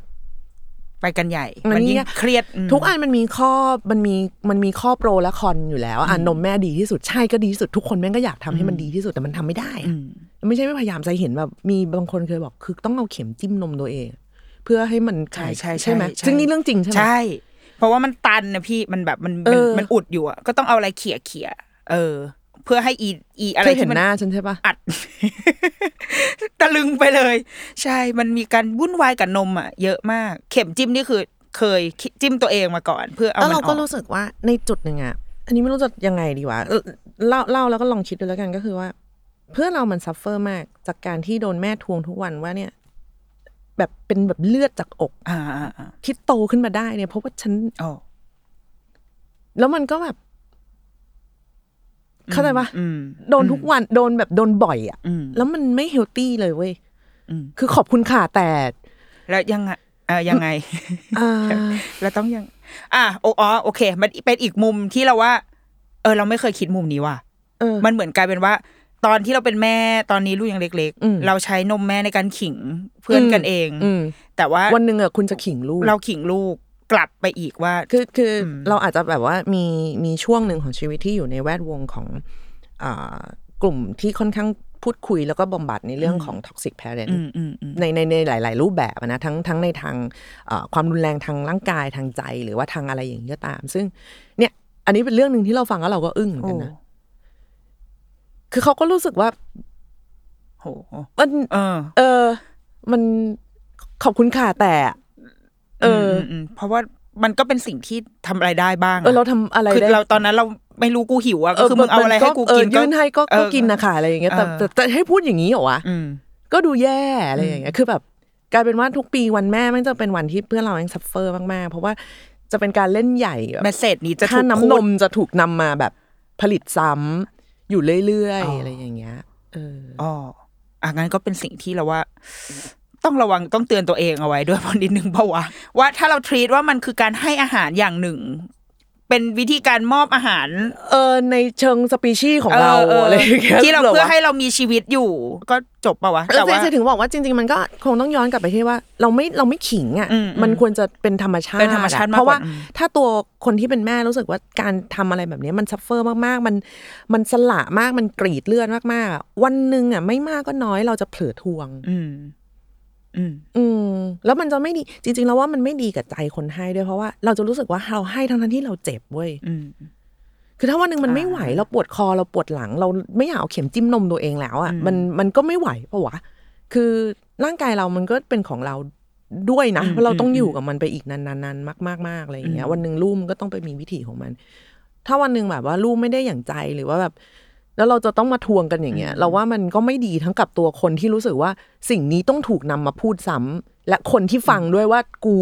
ไปกันใหญ่ มันมันยิ่งเนี่ยเครียดมทุกอันมันมีข้อมันมีมันมีข้อโปรและคอนอยู่แล้วอะนมแม่ดีที่สุดใช่ก็ดีที่สุดทุกคนแม่งก็อยากทำให้มันดีที่สุดแต่มันทำไม่ได้อือะมไม่ใช่ไม่พยายามใจเห็นแบบมีบางคนเคยบอกคือต้องเอาเข็มจิ้มนมตัวเอง เพื่อให้มันใช่ใช่ใช่ไหมใช่ซึ่งนี่เรื่องจริงใช่ไหมใช่ เพราะว่ามันตันนะพี่มันแบบมันเอมันอมันอุดอยู่อะก็ต้องเอาอะไรเขี่ยเขี่ยเออ เพื่อให้อีอีอะไรเคยเห็ที่นมันหน้าฉันใช่ปะอัด ตะลึงไปเลย ใช่ มันมีการวุ่นวายกับนมอะเยอะมาก เข็มจิ้มนี่คือ เคยจิ้มตัวเองมาก่อน เพื่อเอาแล้วมันเราอก็อกรู้สึกว่าในจุดหนึ่งอะอันนี้ไม่รู้จะยังไงดีวะเออเล่าเล่าแล้วก็ลองคิดดูแล้วกันก็คือว่า เพื่อนเรามันซัฟเฟอร์มากจากการที่โดนแม่ทวงทุกวันว่าเนี่ย แบบเป็นแบบเลือดจากอกอ่าอ่าอ่าที่โตขึ้นมาได้เนี่ยเพราะว่าฉันโอ้แล้วมันก็แบบ เข้าใจปะอืมโดนทุกวันโดนแบบโดนบ่อยอะอืมแล้วมันไม่เฮลตี้เลยเว้ยอืมคือขอบคุณค่ะแต่ แล้วยังไงเออยังไงอ่าเราต้องยัง อะโออ๋อโอเค มันเป็นอีกมุมที่เราว่า เออ เราไม่เคยคิดมุมนี้ว่ะเออมันเหมือนกลายเป็นว่า ตอนที่เราเป็นแม่ตอนนี้ลูกยังเล็กอืมๆเราใช้นมแม่ในการขิงเพื่อนกันเองอืมแต่ว่าวันหนึ่งอะคุณจะขิงลูก เราขิงลูก กลับไปอีกว่า คือคืออมเราอาจจะแบบว่ามีมีช่วงหนึ่งของชีวิตที่อยู่ในแวดวงของอ่ากลุ่มที่ค่อนข้างพูดคุยแล้วก็บำบัดในเรื่องของ toxic parent อืมอืมอืมในในในหลาย ๆ รูปแบบอะนะทั้งทั้งในทางเอ่อความรุนแรงทางร่างกายทางใจหรือว่าทางอะไรอย่างนี้ก็ตาม ซึ่งเนี่ย อันนี้เป็นเรื่องหนึ่งที่เราฟังแล้วเราก็อึ้งเหมือนโอ้กันนะ คือเขาก็รู้สึกว่าโหมันเออเออมันขอบคุณค่ะแต่ เอออมมเพราะว่ามันก็เป็นสิ่งที่ทำอะไรได้บ้างะเออเราทำอะไรคือได้เราตอนนั้นเราไม่รู้กูหิวอะก็คือมึงเอาอะไรให้กูกินเออยื่นให้ก็เอก็อกินนะคะอะไรอย่างเงี้ยแต่เออแต่แต่ให้พูดอย่างนี้เหรอวะอืมก็ดูแย่อะไรอย่างเงี้ยคือแบบกลายเป็นว่าทุกปีวันแม่มันจะเป็นวันที่เพื่อนเรายังซัฟเฟอร์มากๆ เพราะว่าจะเป็นการเล่นใหญ่แบบเมสเซจนี้จะถูถ้ากน้ำพูนดมจะถูกนำมาแบบผลิตซ้ำอยู่เรื่อยอ๋ออๆอะไรอย่างเงี้ยเอออ๋ออะงั้นก็เป็นสิ่งที่เราว่า ต้องระวังต้องเตือนตัวเองเอาไว้ด้วยพอนิดนึงเพราะว่าว่าถ้าเราทรีตว่ามันคือการให้อาหารอย่างหนึ่ง เป็นวิธีการมอบอาหาร เออในเชิงสปีชีส์ของเราอออะไรอย่างเงี้ยที่เราหวเพื่อวะให้เรามีชีวิตอยู่ ก็จบป่าวะเออแต่ว่าเจถึงบอกว่าจริง ๆ มันก็คงต้องย้อนกลับไปที่ว่า เราไม่เราไม่ขิงอะอืมอืมมันควรจะเป็นธรรมชาติเป็นธรรมชาติอะมากกว่าเพราะว่าอืมถ้าตัวคนที่เป็นแม่รู้สึกว่าการทำอะไรแบบนี้มัน suffer มากๆ มันมันสละมากมันกรีดเลือดมากๆ วันหนึ่งอะไม่มากก็น้อยเราจะเผลอทวง อืม อืมอืมแล้วมันจะไม่ดีจริง ๆ แล้วว่ามันไม่ดีกับใจคนให้ด้วยเพราะว่าเราจะรู้สึกว่าเราให้ทั้งๆที่เราเจ็บเว้ยอืมคือถ้าวันหนึ่งมันไม่ไหวอ่าเราปวดคอเราปวดหลัง เราไม่อยากเอาเข็มจิ้มนมตัวเองแล้วอะอืมมันมันก็ไม่ไหวปะวะคือร่างกายเรามันก็เป็นของเราด้วยนะเพราะเราต้องอยู่กับมันไปอีกนานๆๆมากๆๆอะไรอย่างเงี้ย วันหนึ่งลูกมันก็ต้องไปมีวิถีของมัน ถ้าวันหนึ่งแบบว่าลูกไม่ได้อย่างใจหรือว่าแบบ แล้วเราจะต้องมาทวงกันอย่างเงี้ย เราว่ามันก็ไม่ดีทั้งกับตัวคนที่รู้สึกว่าสิ่งนี้ต้องถูกนำมาพูดซ้ำและคนที่ฟังด้วยว่ากู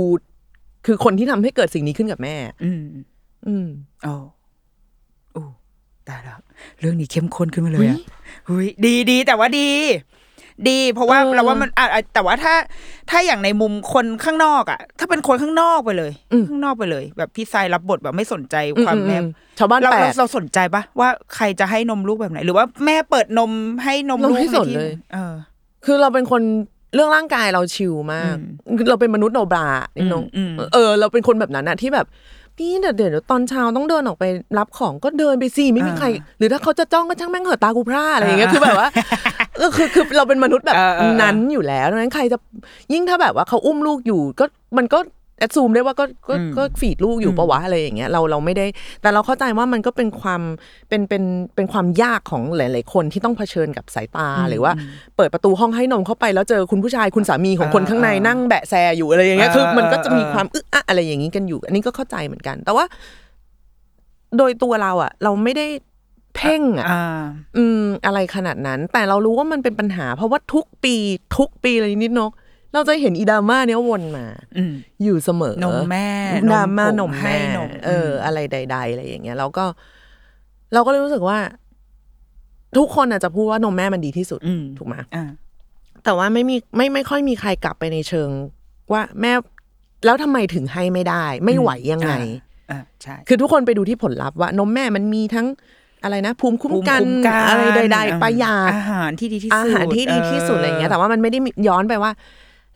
คือคนที่ทำให้เกิดสิ่งนี้ขึ้นกับแม่ อืม อืมอ๋อโอ้ตายแล้ว เรื่องนี้เข้มข้นขึ้นมาเลยอะหุยดีดีแต่ว่าดี ดี เพราะว่าเออเราว่ามันอะอะแต่ว่าถ้าถ้าอย่างในมุมคนข้างนอกอะ ถ้าเป็นคนข้างนอกไปเลยอืมข้างนอกไปเลย แบบพี่ทรายรับบทแบบไม่สนใจความแม่อืมๆชาวบ้านเราแปเราดเราสนใจปะว่าใครจะให้นมลูกแบบไหน หรือว่าแม่เปิดนมให้นมเราลูกไม่สนใที่เลยเออ คือเราเป็นคนเรื่องร่างกายเราชิลมาก เราเป็นมนุษย์โนบรานี่น้องอืมเออ เราเป็นคนแบบนั้นอะที่แบบ พี่เดี๋ยวเดี๋ยวตอนเช้าต้องเดินออกไปรับของก็เดินไปสิไม่มีใคร หรือถ้าเขาจะจ้องก็ช่างแม่งเหอะตากูพร่าอะไรอย่างเงี้ยคือแบบว่าเออคือคือเราเป็นมนุษย์แบบเออเออเออนั้นอยู่แล้วดังนั้นใครจะยิ่งถ้าแบบว่าเขาอุ้มลูกอยู่ก็มันก็ แอดซูมได้ว่าก็ก็ก็ฟีดลูกอยู่ปะวะอะไรอย่างเงี้ยเราเราไม่ได้ แต่เราเข้าใจว่ามันก็เป็นความเป็นเป็นเป็นความยากของหลาย ๆ คนที่ต้องเผชิญกับสายตาหรือว่า เปิดประตูห้องให้นมเข้าไปแล้วเจอคุณผู้ชายคุณสามีของคนข้างในนั่งแบะแซอยู่อะไรอย่างเงี้ยคือมันก็จะมีความอึะอะอะไรอย่างงี้กันอยู่ อันนี้ก็เข้าใจเหมือนกัน แต่ว่า โดยตัวเราอะเราไม่ได้เพ่งอะอ่าอืม อะไรขนาดนั้น แต่เรารู้ว่ามันเป็นปัญหา เพราะว่าทุกปี ทุกปีเลยนิดนก เราจะเห็นอีดราม่าเนี้ยวนมาอืมอยู่เสมอนมแม่ดราม่านนมมแม่ให้นมเออ อะไรใด ๆ อะไรอย่างเงี้ยเราก็ เราก็เลยรู้สึกว่า ทุกคนอาจจะพูดว่านมแม่มันดีที่สุดอืมถูกไหมอ่าแต่ว่าไม่มีไม่ไม่ค่อยมีใครกลับไปในเชิง ว่าแม่ แล้วทำไมถึงให้ไม่ได้ ไม่ไหวยังไงอ่าใช่คือทุกคนไปดูที่ผลลัพธ์ว่านมแม่มันมีทั้งอะไรนะภูมิคุ้มกันภูมิคุ้มอะไรใด ๆ ประหยัดอาหารที่ดีที่สุดอาหารที่ดีที่สุดอะไรอย่างเงี้ยแต่ว่ามันไม่ได้ย้อนไปว่า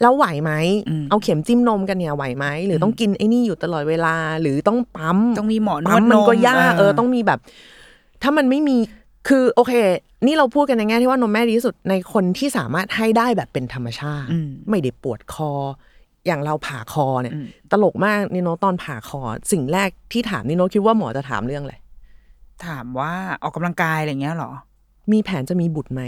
แล้วไหวไหมอืมเอาเข็มจิ้มนมกันเนี่ยไหวไหม หรือต้องกินไอ้นี่อยู่ตลอดเวลา หรือต้องปั๊ม ต้องมีหมอนวปั๊ดมนมันมก็ยากเออต้องมีแบบ ถ้ามันไม่มีคือโอเค นี่เราพูดกันในแง่ที่ว่านมแม่ดีที่สุดในคนที่สามารถให้ได้แบบเป็นธรรมชาติอืมไม่ได้ปวดคอ อย่างเราผ่าคอเนี่ยอืมตลกมากนิโนตอนผ่าคอ สิ่งแรกที่ถามนิโนคิดว่าหมอจะถามเรื่องอะไรถามว่าออกกำลังกายอะไรเงี้ยเหรอ มีแผนจะมีบุตรไหม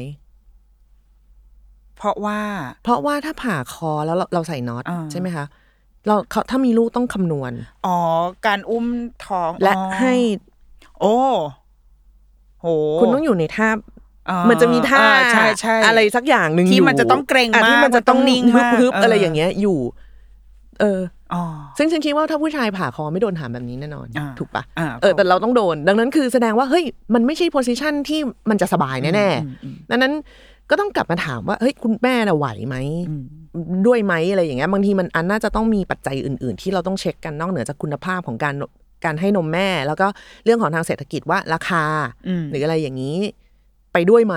เพราะว่า เพราะว่าถ้าผ่าคอแล้วเราเราใส่น็อตอ่า ใช่ไหมคะ เราเขาถ้ามีลูกต้องคำนวณ อ๋อ การอุ้มท้องและอ๋อให้โอ้โหคุณต้องอยู่ในท่าอ่ามันจะมีท่าอ่ใช่ใช่ อะไรสักอย่างหนึ่งที่ยู่มันจะต้องเกรงะมากที่มันจะต้องมันต้องนิ่งฮึบมากฮึบเอออ อะไรอย่างเงี้ยอยู่ เออ อ๋อ ซึ่งฉันคิดว่าถ้าผู้ชายผ่าคอไม่โดนถามแบบนี้แน่นอน อ่า ถูกปะอ่าเออแต่เราต้องโดน ดังนั้นคือแสดงว่าเฮ้ยมันไม่ใช่โพสิชันที่มันจะสบายแน่ๆดังนั้น ก็ต้องกลับมาถามว่าเฮ้ยคุณแม่น่ะไหวไหมด้วยไหมอะไรอย่างเงี้ยบางทีมันอันน่าจะต้องมีปัจจัยอื่น ๆ ที่เราต้องเช็คกันนอกเหนือจากคุณภาพของการการให้นมแม่ แล้วก็เรื่องของทางเศรษฐกิจว่าราคาอืมหรืออะไรอย่างนี้ ไปด้วยไหม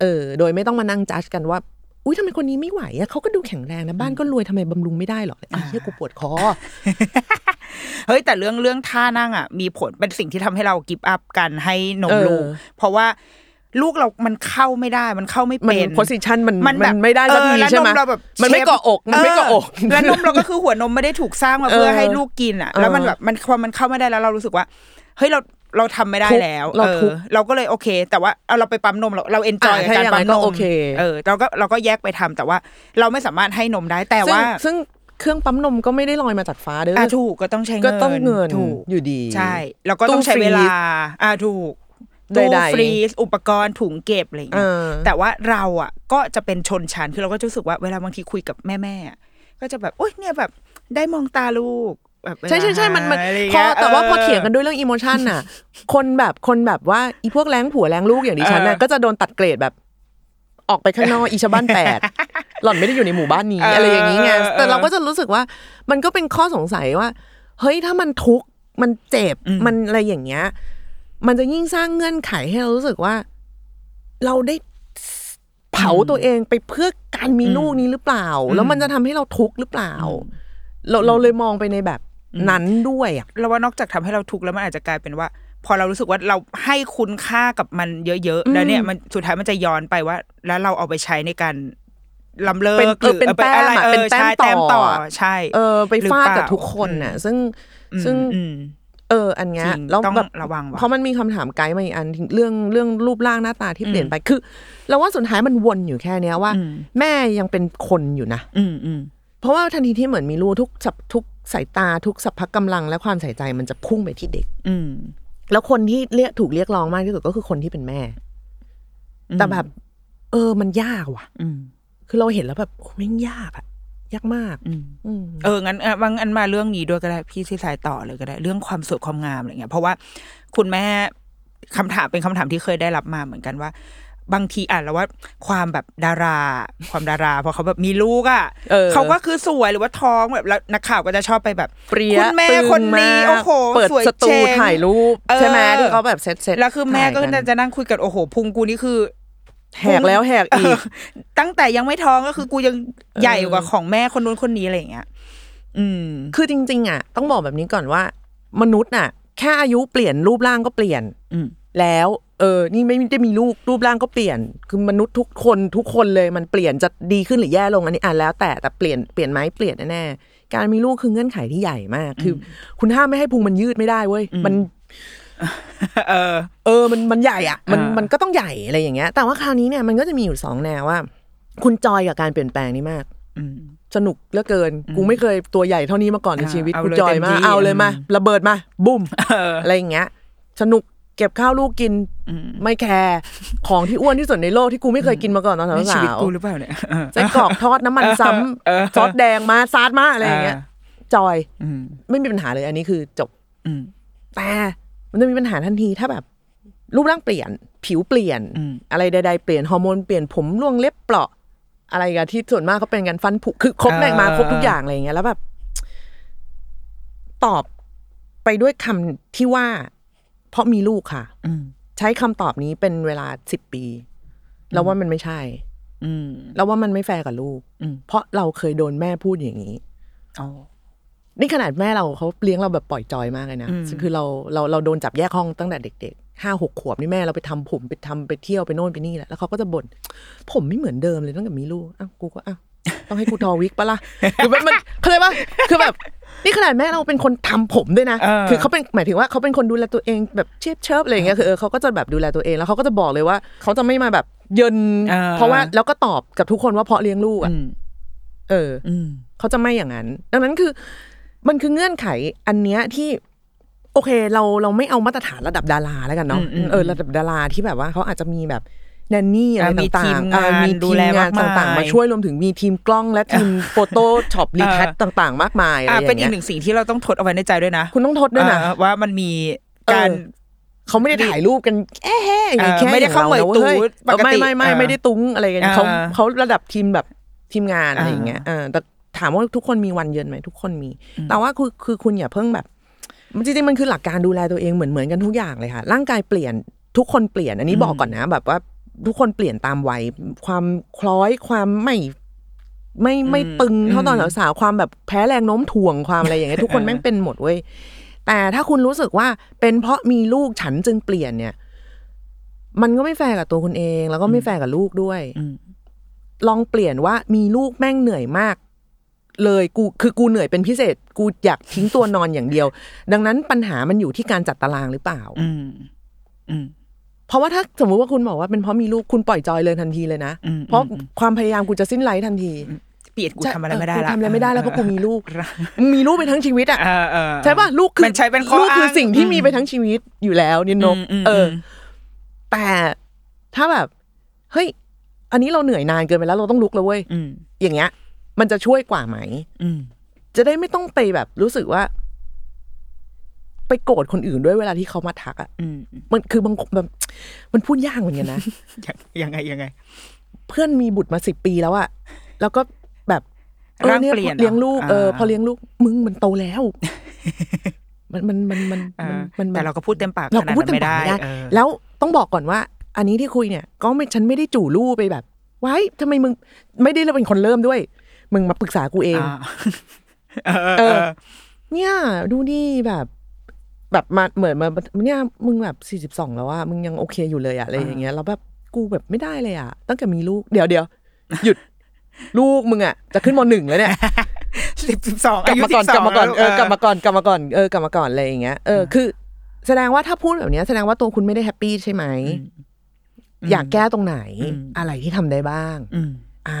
เออ โดยไม่ต้องมานั่งจัดกันว่าอุ้ยทำไมคนนี้ไม่ไหวอะเขาก็ดูแข็งแรงนะบ้านก็รวยทำไมบำรุงไม่ได้หรอไอ้เหี้ยกูปวดคอเฮ้ยแต่เรื่องเรื่องท่านั่งอะมีผลเป็นสิ่งที่ทำให้เรา give up กันให้นมเออลูกเพราะว่า ลูกเรามันเข้าไม่ได้มันเข้าไม่มันเป็น position มันมันแบบไม่ได้สักเออทีแล้วใช่ไหมนมเราแบบมันไม่ shape เกาะอกมันไม่เกาะอกแล้วนมเราก็คือหัวนมไม่ได้ถูกสร้างมาเออเพื่อให้ลูกกินอะ แล้วมันเออแบบมันพอมันเข้าไม่ได้แล้วเรารู้สึกว่าเฮ้ยเราเราทำไม่ได้ทุกข์แล้ว เราออทุกข์เราก็เลยโอเค แต่ว่าเอาเราไปปั๊มนมเราเรา enjoy อะกับการถ้าอย่างนั้ปั๊มนนก็โอเคเออเราก็เราก็แยกไปทำแต่ว่าเราไม่สามารถให้นมได้แต่ซึ่งว่า ซึ่งเครื่องปั๊มนมก็ไม่ได้ลอยมาจากฟ้าเด้ออะถูกก็ต้องใช้เงินก็ต้องเงินถูกอยู่ดี ใช่ แล้วก็ต้องใช้ตู้ฟรีเวลาอ่าถูกใดๆ ตู้ฟรีซอุปกรณ์ถุงเก็บอะไรอย่างเงี้ยเออแต่ว่าเราอะก็จะเป็นชนชั้นคือเราก็จะรู้สึกว่าเวลาบางทีคุยกับแม่แม่ๆอะก็จะแบบโอ๊ยเนี่ยแบบได้มองตาลูกแบบเวลาใช่ใช่ใช่มันมันอะไรย่งพอเงี้ยแต่ว่าพอออเถียงกันด้วยเรื่องอิโมชันน่ะ คนแบบคนแบบว่าอีพวกแรงผัวแรงลูกอย่างดิฉันน่ะเออก็จะโดนตัดเกรดแบบ ออกไปข้างนอกอีชาวบ้านแปดหล่อนไม่ได้อยู่ในหมู่บ้านนี้เออออะไรอย่างนี้ไงเออเออแต่เราก็จะรู้สึกว่า มันก็เป็นข้อสงสัยว่า เฮ้ยถ้ามันทุกข์มันเจ็บมันอะไรอย่างเงี้ย มันจะยิ่งสร้างเงื่อนไขให้เรารู้สึกว่า เราได้เผาตัวเองไปเพื่อการมีลูกนี้หรือเปล่า แล้วมันจะทำให้เราทุกข์หรือเปล่า เราเราเลยมองไปในแบบนั้นด้วยอะเราว่านอกจากทำให้เราทุกข์แล้วมันอาจจะกลายเป็นว่า พอเรารู้สึกว่าเราให้คุณค่ากับมันเยอะๆแล้วเนี่ยมันสุดท้ายมันจะย้อนไปว่า แล้วเราเอาไปใช้ในการลำเลิกเป็นหรือเป็นอาไปแต้มอะอะไรเป็นแต้มใช่ต่อต่อใช่ เออไปหรือฟาดเปล่กับทุกคนน่ะ ซึ่งอืมซึ่งอืม เออ อันเนี้ยจริงแล้วต้องแบบระวังว่ะเพราะมันมีคำถามไกด์มาอีกอันเรื่องเรื่องรูปร่างหน้าตาที่เปลี่ยนไปคือเราว่าสุดท้ายมันวนอยู่แค่เนี้ยว่าอืมแม่ยังเป็นคนอยู่นะ อืมอืมเพราะว่าทันทีที่เหมือนมีลูกทุกสับทุกสายตาทุกสัพพะกำลังและความใส่ใจมันจะพุ่งไปที่เด็ก อืมแล้วคนที่เรียกถูกเรียกร้องมากที่สุดก็คือคนที่เป็นแม่ แต่แบบ เออ มันยากว่ะอืมคือเราเห็นแล้วแบบโอ้แม่งยากอะ ยากมากอืมอืมเอองั้นเออบางอันมาเรื่องนี้ด้วยก็ได้พี่ที่สายต่อเลยก็ได้ เรื่องความสวยความงามอะไรเงี้ย เพราะว่าคุณแม่คำถามเป็นคำถามที่เคยได้รับมาเหมือนกันว่า บางทีอ่านแล้วว่า ความแบบดารา ความดาราพอเขาแบบมีลูกอะเออเขาก็คือสวยหรือว่าท้องแบบแล้วนักข่าวก็จะชอบไปแบบเปรี้ยคุณแม่ตึงคนนี้มากโอ้โหเปิดสวยสตูเจ๋งถ่ายรูปเออใช่ไหมที่เขาแบบเซ็ตเซ็ตแล้วคือแม่ก็ถ่ายนจะนั่งคุยกันโอ้โหพุงกูนี่คือ แหกแล้วแหกอีก ตั้งแต่ยังไม่ท้องก็คือกูยังใหญ่กว่าของแม่คนนู้นคนนี้อะไรอย่างเงี้ย อืม คือจริง ๆ อะ ต้องบอกแบบนี้ก่อนว่า มนุษย์อะ แค่อายุเปลี่ยนรูปร่างก็เปลี่ยน อืมแล้ว เออ นี่ไม่ได้มีลูกรูปร่างก็เปลี่ยน คือมนุษย์ทุกคนทุกคนเลยมันเปลี่ยนจะดีขึ้นหรือแย่ลงอันนี้อะแล้ว แต่แต่เปลี่ยนเปลี่ยนไหมเปลี่ยนแน่ๆการมีลูกคือเงื่อนไขที่ใหญ่มาก คือ คุณห้ามไม่ให้พุงมันยืดไม่ได้เว้ยมัน เออ เออ มันมันใหญ่อะ มันอ่ามัมันก็ต้องใหญ่อะไรอย่างเงี้ย แต่ว่าคราวนี้เนี่ยมันก็จะมีอยู่สองแนวว่า คุณจอยกับการเปลี่ยนแปลงนี่มากอืมสนุกเหลือเกิน กูไม่เคยตัวใหญ่เท่านี้มาก่อนในอ่าชีวิตเอากูเลยจอยเต็มมาที่เอาเลยมาอืมระเบิดมาบุ้มเอออะไรอย่างเงี้ย สนุกเก็บข้าวลูกกินอืมไม่แคร์ของที่อ้วนที่สุดในโลกที่กูไม่เคยกินมาก่อนตอนในชีสาวิตวกูหรือเปล่าเนี่ยเออๆไส้กรอกทอดน้ำมันซ้ำเออซอสแดงมาซาดมาอะไรอย่างเงี้ยจอยอืมไม่มีปัญหาเลยอันนี้คือจบอืมแต่ มันจะมีปัญหาทันทีถ้าแบบ รูปร่างเปลี่ยน ผิวเปลี่ยนอืมอะไรใดๆเปลี่ยนฮอร์โมนเปลี่ยนผมร่วงเล็บเปราะ อะไรกันที่ส่วนมากเขาเป็นกันฟันผุคือครบแม่งมาครบทุกอย่างอะไรอย่างเงี้ยแล้วแบบ ตอบไปด้วยคำที่ว่า เพราะมีลูกค่ะ อืมใช้คำตอบนี้เป็นเวลาสิบปี แล้วว่ามันไม่ใช่ อืมแล้วว่ามันไม่แฟร์กับลูกอืมเพราะเราเคยโดนแม่พูดอย่างนี้อ๋อ นี่ขนาดแม่เราเขาเลี้ยงเราแบบปล่อยจอยมากเลยนะอืมคือเราเราเราโดนจับแยกห้องตั้งแต่เด็กๆห้าหกขวบนี่แม่เราไปทำผมไปทำไปเที่ยวไปโน่นไปนี่แหละแล้วเขาก็จะบ่นผมไม่เหมือนเดิมเลยตั้งแต่มีลูกอ้าวกูก็อ้าวต้องให้กูทอวิกปะล่ะคือมันมันเขาเลยว่าคือแบบนี่ขนาดแม่เราเป็นคนทำผมด้วยนะเออคือเขาเป็นหมายถึงว่าเขาเป็นคนดูแลตัวเองแบบเชฟเชิบอะไรอย่างเงี้ยคือเออเขาก็จะแบบดูแลตัวเองแล้วเขาก็จะบอกเลยว่าเขาจะไม่มาแบบเยินเออเพราะว่าแล้วก็ตอบกับทุกคนว่าเพราะเลี้ยงลูกอะอืมเอออืมเขาจะไม่อย่างนั้น ดังนั้นคือ มันคือเงื่อนไขอันเนี้ยที่โอโอเค เราเราไม่เอามาตรฐานระดับดาราแล้วกันเนาะอืมอืมเออระดับดาราที่แบบว่าเขาอาจจะมีแบบแนนนี่อะไรอ่ามีต่างทีมๆอ่างานมีดูทีมแลงานมากมายต่างๆ มาช่วยรวมถึงมีทีมกล้องและทีมโฟโต้ช็อปรีทัชต่าง ๆ มากมายอะไรอะอย่างเป็นอีเงี้กยหนึ่งสิ่งที่เราต้องทดเอาไว้ในใจด้วยนะ คุณต้องทดด้วยนะเออว่ามันมีการเออเขาไม่ได้ถ่ายรูปกันแอะแห้งเออแค่ไม่ได้เข้าอย่งรนะเหมยตูดเว้ยปกติไม่ไม่ไม่เออไม่ได้ตุ้งอะไรกันเออเขาเขาระดับทีมแบบทีมงานอะไรอย่างเงี้ยอ่าเออแต่ ถามว่าทุกคนมีวันเย็นไหมทุกคนมี แต่ว่าคือคือคุณอย่าเพิ่งแบบมันจริงๆมันคือหลักการดูแลตัวเองเหมือนเหมือนกันทุกอย่างเลยค่ะ ร่างกายเปลี่ยนทุกคนเปลี่ยนอันนี้บอกก่อนนะ แบบว่าทุกคนเปลี่ยนตามวัยความคล้อยความไม่ไม่ไม่ตึงเท่าตอนสาวๆความแบบแพ้แรงโน้มถ่วงความอะไรอย่างเงี้ยทุกคนแม่งเป็นหมดเว้ยแต่ถ้าคุณรู้สึกว่าเป็นเพราะมีลูกฉันจึงเปลี่ยนเนี่ย มันก็ไม่แฟร์กับตัวคุณเอง แล้วก็ไม่แฟร์กับลูกด้วยอืมลองเปลี่ยนว่ามีลูกแม่งเหนื่อยมาก เลยกูคือกูเหนื่อยเป็นพิเศษ กูอยากทิ้งตัวนอนอย่างเดียว ดังนั้นปัญหามันอยู่ที่การจัดตารางหรือเปล่า อืมอืมเพราะว่าถ้าสมมุติว่าคุณบอกว่าเป็นเพราะมีลูกคุณปล่อยจอยเลยทันทีเลยนะอืมเพราะอืมความพยายามกูจะสิ้นไร้ทันทีเปลี่ยนกูใช่ทำอะไรไม่ได้เกูละทำอะไรไม่ได้แล้วเพราะกูมีลูกเออมึงมีลูกไปทั้งชีวิตอะเออเออใช่ป่ะลูกคือมันใช้เป็นข้อลูกคืออ้างสิ่งที่อืมมีไปทั้งชีวิตอยู่แล้วนินนกอืมอืมเอออมแต่ถ้าแบบ เฮ้ย อันนี้เราเหนื่อยนานเกินไปแล้วเราต้องลุกแล้วเว้ยอืมอย่างเงี้ย มันจะช่วยกว่าไหมอืมจะได้ไม่ต้องไปแบบรู้สึกว่า ไปโกรธคนอื่นด้วยเวลาที่เขามาทักอะอืมมันคือบางแบบมันพูดยากเหมือนกันนะยังยังไงยังไง เพื่อนมีบุตรมาสิบปีแล้วอะแล้วก็แบบออร่างยเปลี่ยนเหรอเลี้ยงลูกเอออ่าพอเลี้ยงลูก มึงมันโตแล้วมันมันมันมันเออมันแต่เราก็พูดเต็มปากเราขก็นาดพูดนั้นเต็มไม่ปากได้ไม่ได้เออแล้วต้องบอกก่อนว่า อันนี้ที่คุยเนี่ย ก็ไม่ฉันไม่ได้จู่ลู่ไปแบบไว้ทำไมมึงไม่ได้เราเป็นคนเริ่มด้วย มึงมาปรึกษากูเองอ่าเออเอเอออ เนี่ย ดูดิแบบ แบบมาเหมือนมาเนี่ยมึงแบบสี่สิบสองแล้วอะมึงยังโอเคอยู่เลยอะอะไรอย่างเงี้ยแล้วแบบกูแบบไม่ได้เลยอะตั้งแต่มีลูกเดี๋ยวเดี๋ยวหยุด ลูกมึงอะจะขึ้นมหนึ่งแล้วเนี่ยสิบสิบสองกลับมาก่อน12กลับมาก่อนเออแล้วกลับมาก่อนกลับมาก่อนเออกลับมาก่อนอะไรอย่างเงี้ยเออคือ แสดงว่าถ้าพูดแบบเนี้ยแสดงว่าตัวคุณไม่ได้แฮปปี้ใช่ไหมอยากแก้ตรงไหนอืมอะไรที่ทำได้บ้างอืมอ่า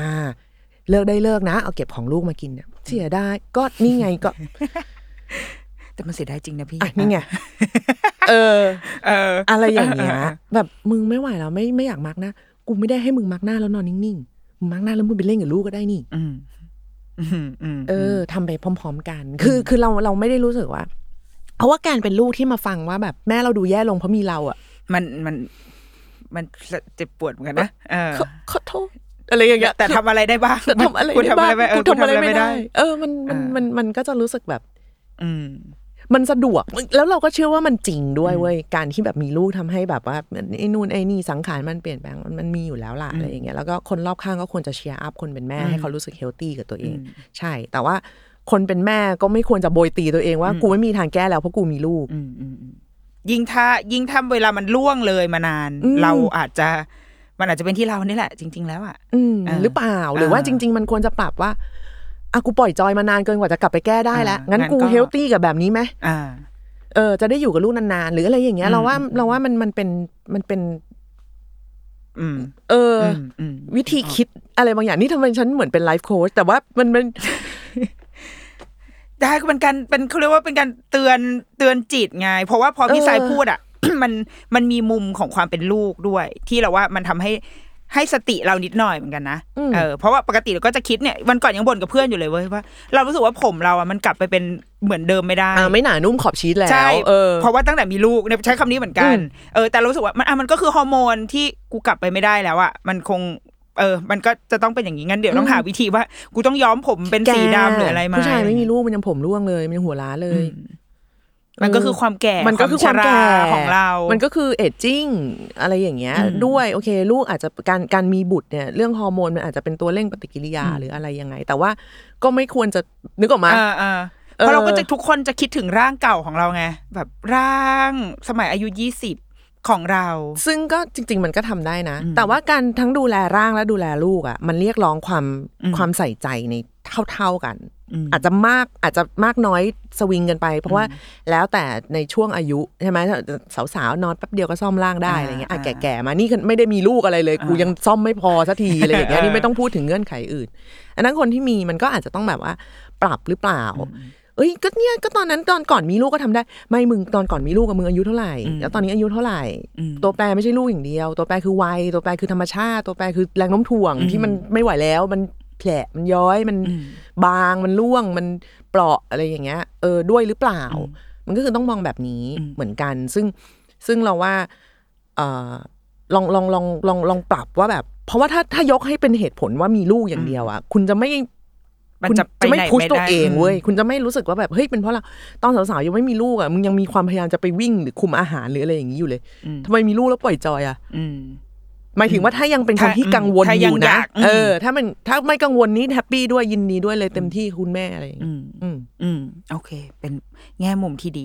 เลิกได้เลิกนะ เอาเก็บของลูกมากินเนี่ยเสียได้ก็นี่ไงก็ แต่มันเสียดายจริงนะพี่อะนี่ไงเออ เออ อะไรอย่างเงี้ยเออแบบมึงไม่ไหวแล้วไม่ไม่อยากมักหน้ากูไม่ได้ให้มึงมักหน้าแล้วนอนนิ่งๆมึงมักหน้าแล้วมึงไปเล่นกับลูกก็ได้นี่อืมอืมอืมเออทำไปพร้อม ๆ กัน คือคือเราเราไม่ได้รู้สึกว่าเพราะว่าการเป็นลูกที่มาฟังว่าแบบแม่เราดูแย่ลงเพราะมีเราอะ มันมันมันเจ็บปวดเหมือนกันนะเออขอขอโทษ อะไรอย่างเงี้ยแต่ทำอะไรได้บ้างแต่ทำอะไรได้บ้าอะงไรไม่เออกูทำอะไรไม่ได้ เออมันมันอ่ามัมันมันก็จะรู้สึกแบบ อืมมันสะดวกแล้วเราก็เชื่อว่ามันจริงด้วยเว้ยการที่แบบมีลูกทำให้แบบว่าไอ้นู่นไอ้นี่สังขารมันเปลี่ยนแปลงมันมันมีอยู่แล้วล่ะอะไรอย่างเงี้ยแล้วก็คนรอบข้างก็ควรจะ cheer up คนเป็นแม่ให้เขารู้สึก healthy กับตัวเอง ใช่ แต่ว่าคนเป็นแม่ก็ไม่ควรจะโบยตีตัวเองว่ากูไม่มีทางแก้แล้วเพราะกูมีลูกอืมอืมอืมยิ่งถ้ายิ่งถ้าเวลามันล่วงเลยมานานอืมเราอาจจะ มันอาจจะเป็นที่เรานี่แหละ จริง ๆ แล้วอะอืมอ่าหรือเปล่าหรือว่าอ่าจริง ๆ มันควรจะปรับว่าอะกูปล่อยจอยมานานเกินกว่าจะกลับไปแก้ได้แล้วอ่างั้งั้นงั้นกูก็เฮลตี้กับแบบนี้ไหมอ่าเออ จะได้อยู่กับลูกนานๆ หรืออะไรอย่างเงี้ยอืมเราว่าอืมเราว่ามันมันเป็นมันเป็นอืมเอออมอืมวิธีคิดอะไรบางอย่างนี่ทำไมฉันเหมือนเป็นไลฟ์โค้ชแต่ว่ามันมันได้ก็เป็นการเป็นเขาเรียกว่าเป็นการเตือนเตือนจิตไง เพราะว่าพอพี่เออสายพูดอะ มันมันมีมุมของความเป็นลูกด้วย ที่เราว่ามันทำให้ให้สติเรานิดหน่อยเหมือนกันนะเออเพราะว่าปกติเราก็จะคิดเนี่ยวันก่อนยังบ่นกับเพื่อนอยู่เลยเว้ยว่าเรารู้สึกว่าผมเราอะมันกลับไปเป็นเหมือนเดิมไม่ได้อ่าไม่หนานุ่มขอบชีสแล้วใช่เออเพราะว่าตั้งแต่มีลูกเนี่ยใช้คำนี้เหมือนกันอืมเออแต่รู้สึกว่ามันอะมันก็คือฮอร์โมนที่กูกลับไปไม่ได้แล้วอะมันคงเออ มันก็จะต้องเป็นอย่างนี้งั้นเดี๋ยวต้องหาวิธีว่า กูต้องย้อมผมเป็นสีดำหรืออะไรมาผู้ชายไม่มีลูกมันยังผมร่วงเลยมันยังหัวล้านเลย มันก็คือความแก่มันก็คือความแก่ชราของเรา มันก็คือเอจจิ้งอะไรอย่างเงี้ยอืมด้วยโอเคลูกอาจจะการการมีบุตรเนี่ยเรื่องฮอร์โมนมันอาจจะเป็นตัวเร่งปฏิกิริยาหรืออะไรยังไง แต่ว่าก็ไม่ควรจะนึกออกมาอ่าอ่าเพราะเราก็จะทุกคนจะคิดถึงร่างเก่าของเราไงแบบร่างสมัยอายุยี่สิบของเรา ซึ่งก็จริง ๆ มันก็ทำได้นะอืมแต่ว่าการทั้งดูแลร่างและดูแลลูกอะ มันเรียกร้องความอืมความใส่ใจในเท่า ๆกัน อืมอาจจะมากอาจจะมากน้อยสวิงกันไป เพราะว่าแล้วแต่ในช่วงอายุใช่ไหมสาวๆนอนแป๊บเดียวก็ซ่อมร่างได้อ่าอะไรเงี้ยอะอ่าแก่ๆมานี่คือไม่ได้มีลูกอะไรเลยกูอ่ายัยังซ่อมไม่พอสักทีอะไรอย่างเงี้ยเออนี่ไม่ต้องพูดถึงเงื่อนไขอื่น อันนั้นคนที่มีมันก็อาจจะต้องแบบว่า ปรับหรือเปล่าเอ้ยก็เนี่ยก็ตอนนั้นตอนก่อนมีลูกก็ทำได้ ไม่มึงตอนก่อนมีลูกกับมึงอายุเท่าไหร่อืมแล้วตอนนี้อายุเท่าไหร่อืมตัวแปรไม่ใช่ลูกอย่างเดียว ตัวแปรคือวัยตัวแปรคือธรรมชาติ ตัวแปรคือแรงโน้มถ่วงอืมที่มันไม่ไหวแล้วมันแผลมันย้อยมันอืม บางมันร่วงมันเปราะอะไรอย่างเงี้ยเออด้วยหรือเปล่าอืมมันก็คือต้องมองแบบนี้อืมเหมือนกัน ซึ่งซึ่งเราว่าเออลองลองลองลองลองปรับว่าแบบ เพราะว่าถ้าถ้ายกให้เป็นเหตุผลว่ามีลูกอย่างเดียวอะคุณจะไม่มันคุณจะไปจะไม่ไหนพุชไม่ตัวได้เองอืมเว้ยคุณจะไม่รู้สึกว่าแบบเฮ้ยเป็นเพราะเราตอนสาวๆยังไม่มีลูกอะมึงยังมีความพยายามจะไปวิ่งหรือคุมอาหารหรืออะไรอย่างนี้อยู่เลยอืมทำไมมีลูกแล้วปล่อยจอยอะอืม หมายถึงว่าถ้ายังเป็นคนถ้าที่กังวลถ้าอยังยู่อนะยากอืมเออ ถ้ามันถ้าไม่กังวลนี้แฮปปี้ด้วยยินดีด้วยเลยเต็มที่คุณแม่อะไรอย่างอืเงี้ยมอืมอืม โอเค เป็นแง่มุมที่ดี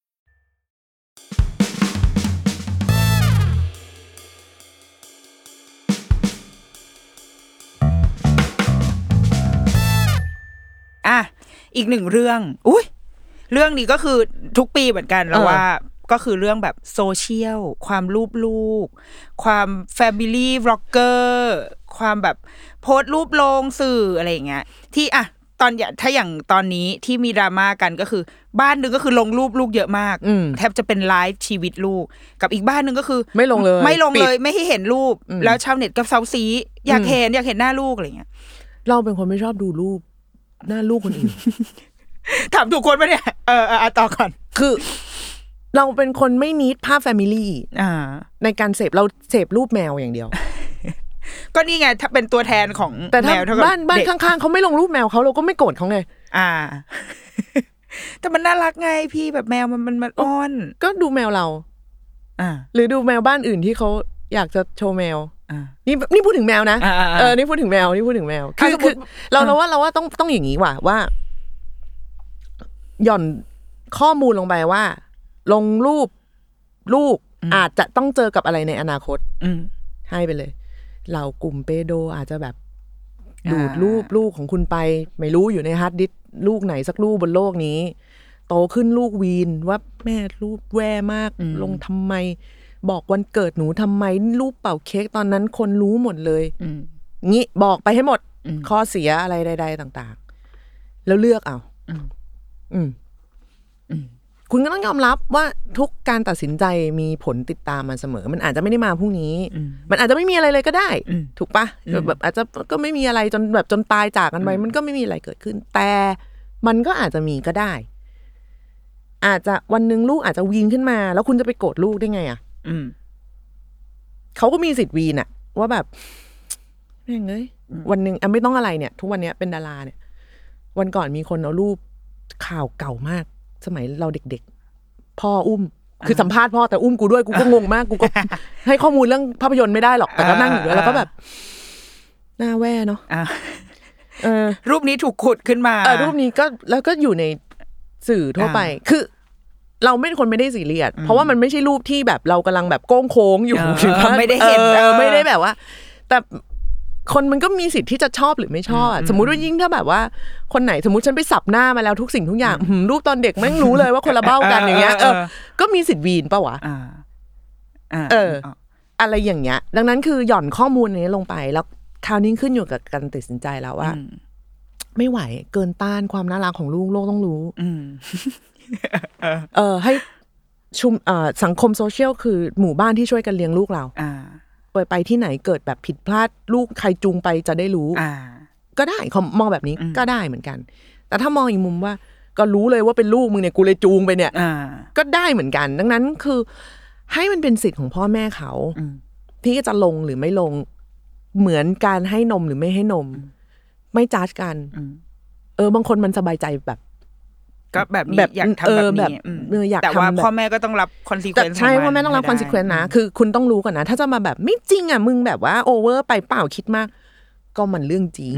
อีกหนึ่งเรื่อง อุ้ยเรื่องนี้ก็คือทุกปีเหมือนกันแล้วเออว่าก็คือเรื่องแบบโซเชียล ความรูปลูก ความแฟมิลี่บล็อกเกอร์ความแบบโพสต์รูปลงสื่ออะไรอย่างเงี้ย ที่อะตอนอย่าถ้าอย่างตอนนี้ที่มีดราม่ากันก็คือ บ้านหนึ่งก็คือลงรูปลูกเยอะมากอืมแทบจะเป็นไลฟ์ชีวิตลูก กับอีกบ้านหนึ่งก็คือ ไม่ลงเลย ไม่ลงปิดเลยไม่ให้เห็นรูปอืมแล้วชาวเน็ตก็เซ้าซี้ อยากอืมเห็นอยากเห็นหน้าลูกอะไรอย่างเงี้ย เราเป็นคนไม่ชอบดูรูป หน้าลูกคนอื่น ถามถูกคนปะเนี่ย เออเออเอาต่อก่อน คือ เราเป็นคนไม่ need ภาพ family อ่าในการเสพเราเสพรูปแมวอย่างเดียว ก็นี่ไง ถ้าเป็นตัวแทนของแต่ถ้าแมวเท่ากับบ้านบ้านเด็กข้างๆเขาไม่ลงรูปแมวเขาเราก็ไม่โกรธเขาไง อ่า แต่มันน่ารักไงพี่แบบแมวมันมันมันอ้อน ก็ดูแมวเรา อ่า หรือดูแมวบ้านอื่นที่เขาอยากจะโชว์แมวอ่า นี่นี่พูดถึงแมวนะอ่าอ่าอ่าเออนี่พูดถึงแมวนี่พูดถึงแมวคืออะสมมุคืติอเราอ่าเราว่าเราว่าต้องต้องอย่างนี้ว่ะว่า หย่อนข้อมูลลงไปว่า ลงรูปลูกอาจจะต้องเจอกับอะไรในอนาคต อืมให้ไปเลย เรากลุ่ม pedo อาจจะแบบอ่าดูดรูปลูกของคุณไป ไม่รู้อยู่ในฮาร์ดดิสก์ลูกไหนสักลูกบนโลกนี้ โตขึ้นลูกวีนว่าแม่แม่ลงรูปมากทำไม บอกวันเกิดหนูทำไมรูปเป่าเค้กตอนนั้นคนรู้หมดเลยอืมงี้บอกไปให้หมดอืมข้อเสียอะไรใด ๆ ต่าง ๆ แล้วเลือกเอาอืมอืมอืมคุณก็ต้องยอมรับว่าทุกการตัดสินใจมีผลติดตามมาเสมอ มันอาจจะไม่ได้มาพรุ่งนี้อืมมันอาจจะไม่มีอะไรเลยก็ได้อืมถูกปะอืมแบบอาจจะก็ไม่มีอะไรจนแบบจนตายจากกันไปอืมมันก็ไม่มีอะไรเกิดขึ้น แต่มันก็อาจจะมีก็ได้ อาจจะวันหนึ่งลูกอาจจะวีนขึ้นมา แล้วคุณจะไปโกรธลูกได้ไงอะ อืมเขาก็มีสิทธิ์วีนอะว่าแบบแม่งเอ้ยวันหนึ่งอะไม่ต้องอะไรเนี่ย ทุกวันเนี้ยเป็นดาราเนี่ย วันก่อนมีคนเอารูปข่าวเก่ามาก สมัยเราเด็กๆ พ่ออุ้ม คือสัมภาษณ์พ่อแต่อุ้มกูด้วยกูก็งงมากกูก็ ให้ข้อมูลเรื่องภาพยนตร์ไม่ได้หรอกแต่ก็นั่งอยู่ด้วยแล้วก็แบบหน้าแว่เนาะอ่าเออรูปนี้ถูกขุดขึ้นมาเออรูปนี้ก็แล้วก็อยู่ในสื่อทั่วไปอ่าคือ เราไม่คนไม่ได้ซีเรียสเพราะว่ามันไม่ใช่รูปที่แบบเรากำลังแบบโก้งโค้งอยู่เออหรือว่าไม่ได้เห็นออเออไม่ได้แบบว่า แต่คนมันก็มีสิทธิ์ที่จะชอบหรือไม่ชอบอะสมมุติว่ายิ่งถ้าแบบว่า คนไหนสมมติฉันไปสับหน้ามาแล้วทุกสิ่งทุกอย่างหืมรูปตอนเด็กแม่งรู้เลยว่าคนละเบ้ากันอย่างเงี้ยเออก็มีสิทธิ์วีนปะวะอ่าอ่าเออ อะไรอย่างเงี้ย ดังนั้นคือหย่อนข้อมูลนี้ลงไป แล้วคราวนี้ขึ้นอยู่กับการตัดสินใจแล้วว่าอืมไม่ไหวเกินต้านความน่ารักของลูกโลกต้องรู้อืม เออให้ชุมเอ่อสังคมโซเชียลคือหมู่บ้านที่ช่วยกันเลี้ยงลูกเราอ่าไปไปที่ไหนเกิดแบบผิดพลาดลูกใครจูงไปจะได้รู้อ่าก็ได้เขามองแบบนี้อืมก็ได้เหมือนกัน แต่ถ้ามองอีกมุมว่า ก็รู้เลยว่าเป็นลูกมึงเนี่ยกูเลยจูงไปเนี่ยอ่าก็ได้เหมือนกัน ดังนั้นคือ ให้มันเป็นสิทธิ์ของพ่อแม่เขาอืมที่จะลงหรือไม่ลง เหมือนการให้นมหรือไม่ให้นม ไม่จ้ากันอืมเออบางคนมันสบายใจแบบ ก็แบบนี้แบบอยากเอทำแบอบแบบนี้มเอออยากแต่ว่าทำแบบพ่อแม่ก็ต้องรับ consequence แต่ใช่พ่อแม่ต้องรับ consequenceนะคือคุณต้องรู้ก่อนนะ ถ้าจะมาแบบไม่จริงอะมึงแบบว่าโอเวอร์ไปเปล่าคิดมาก ก็มันเรื่องจริง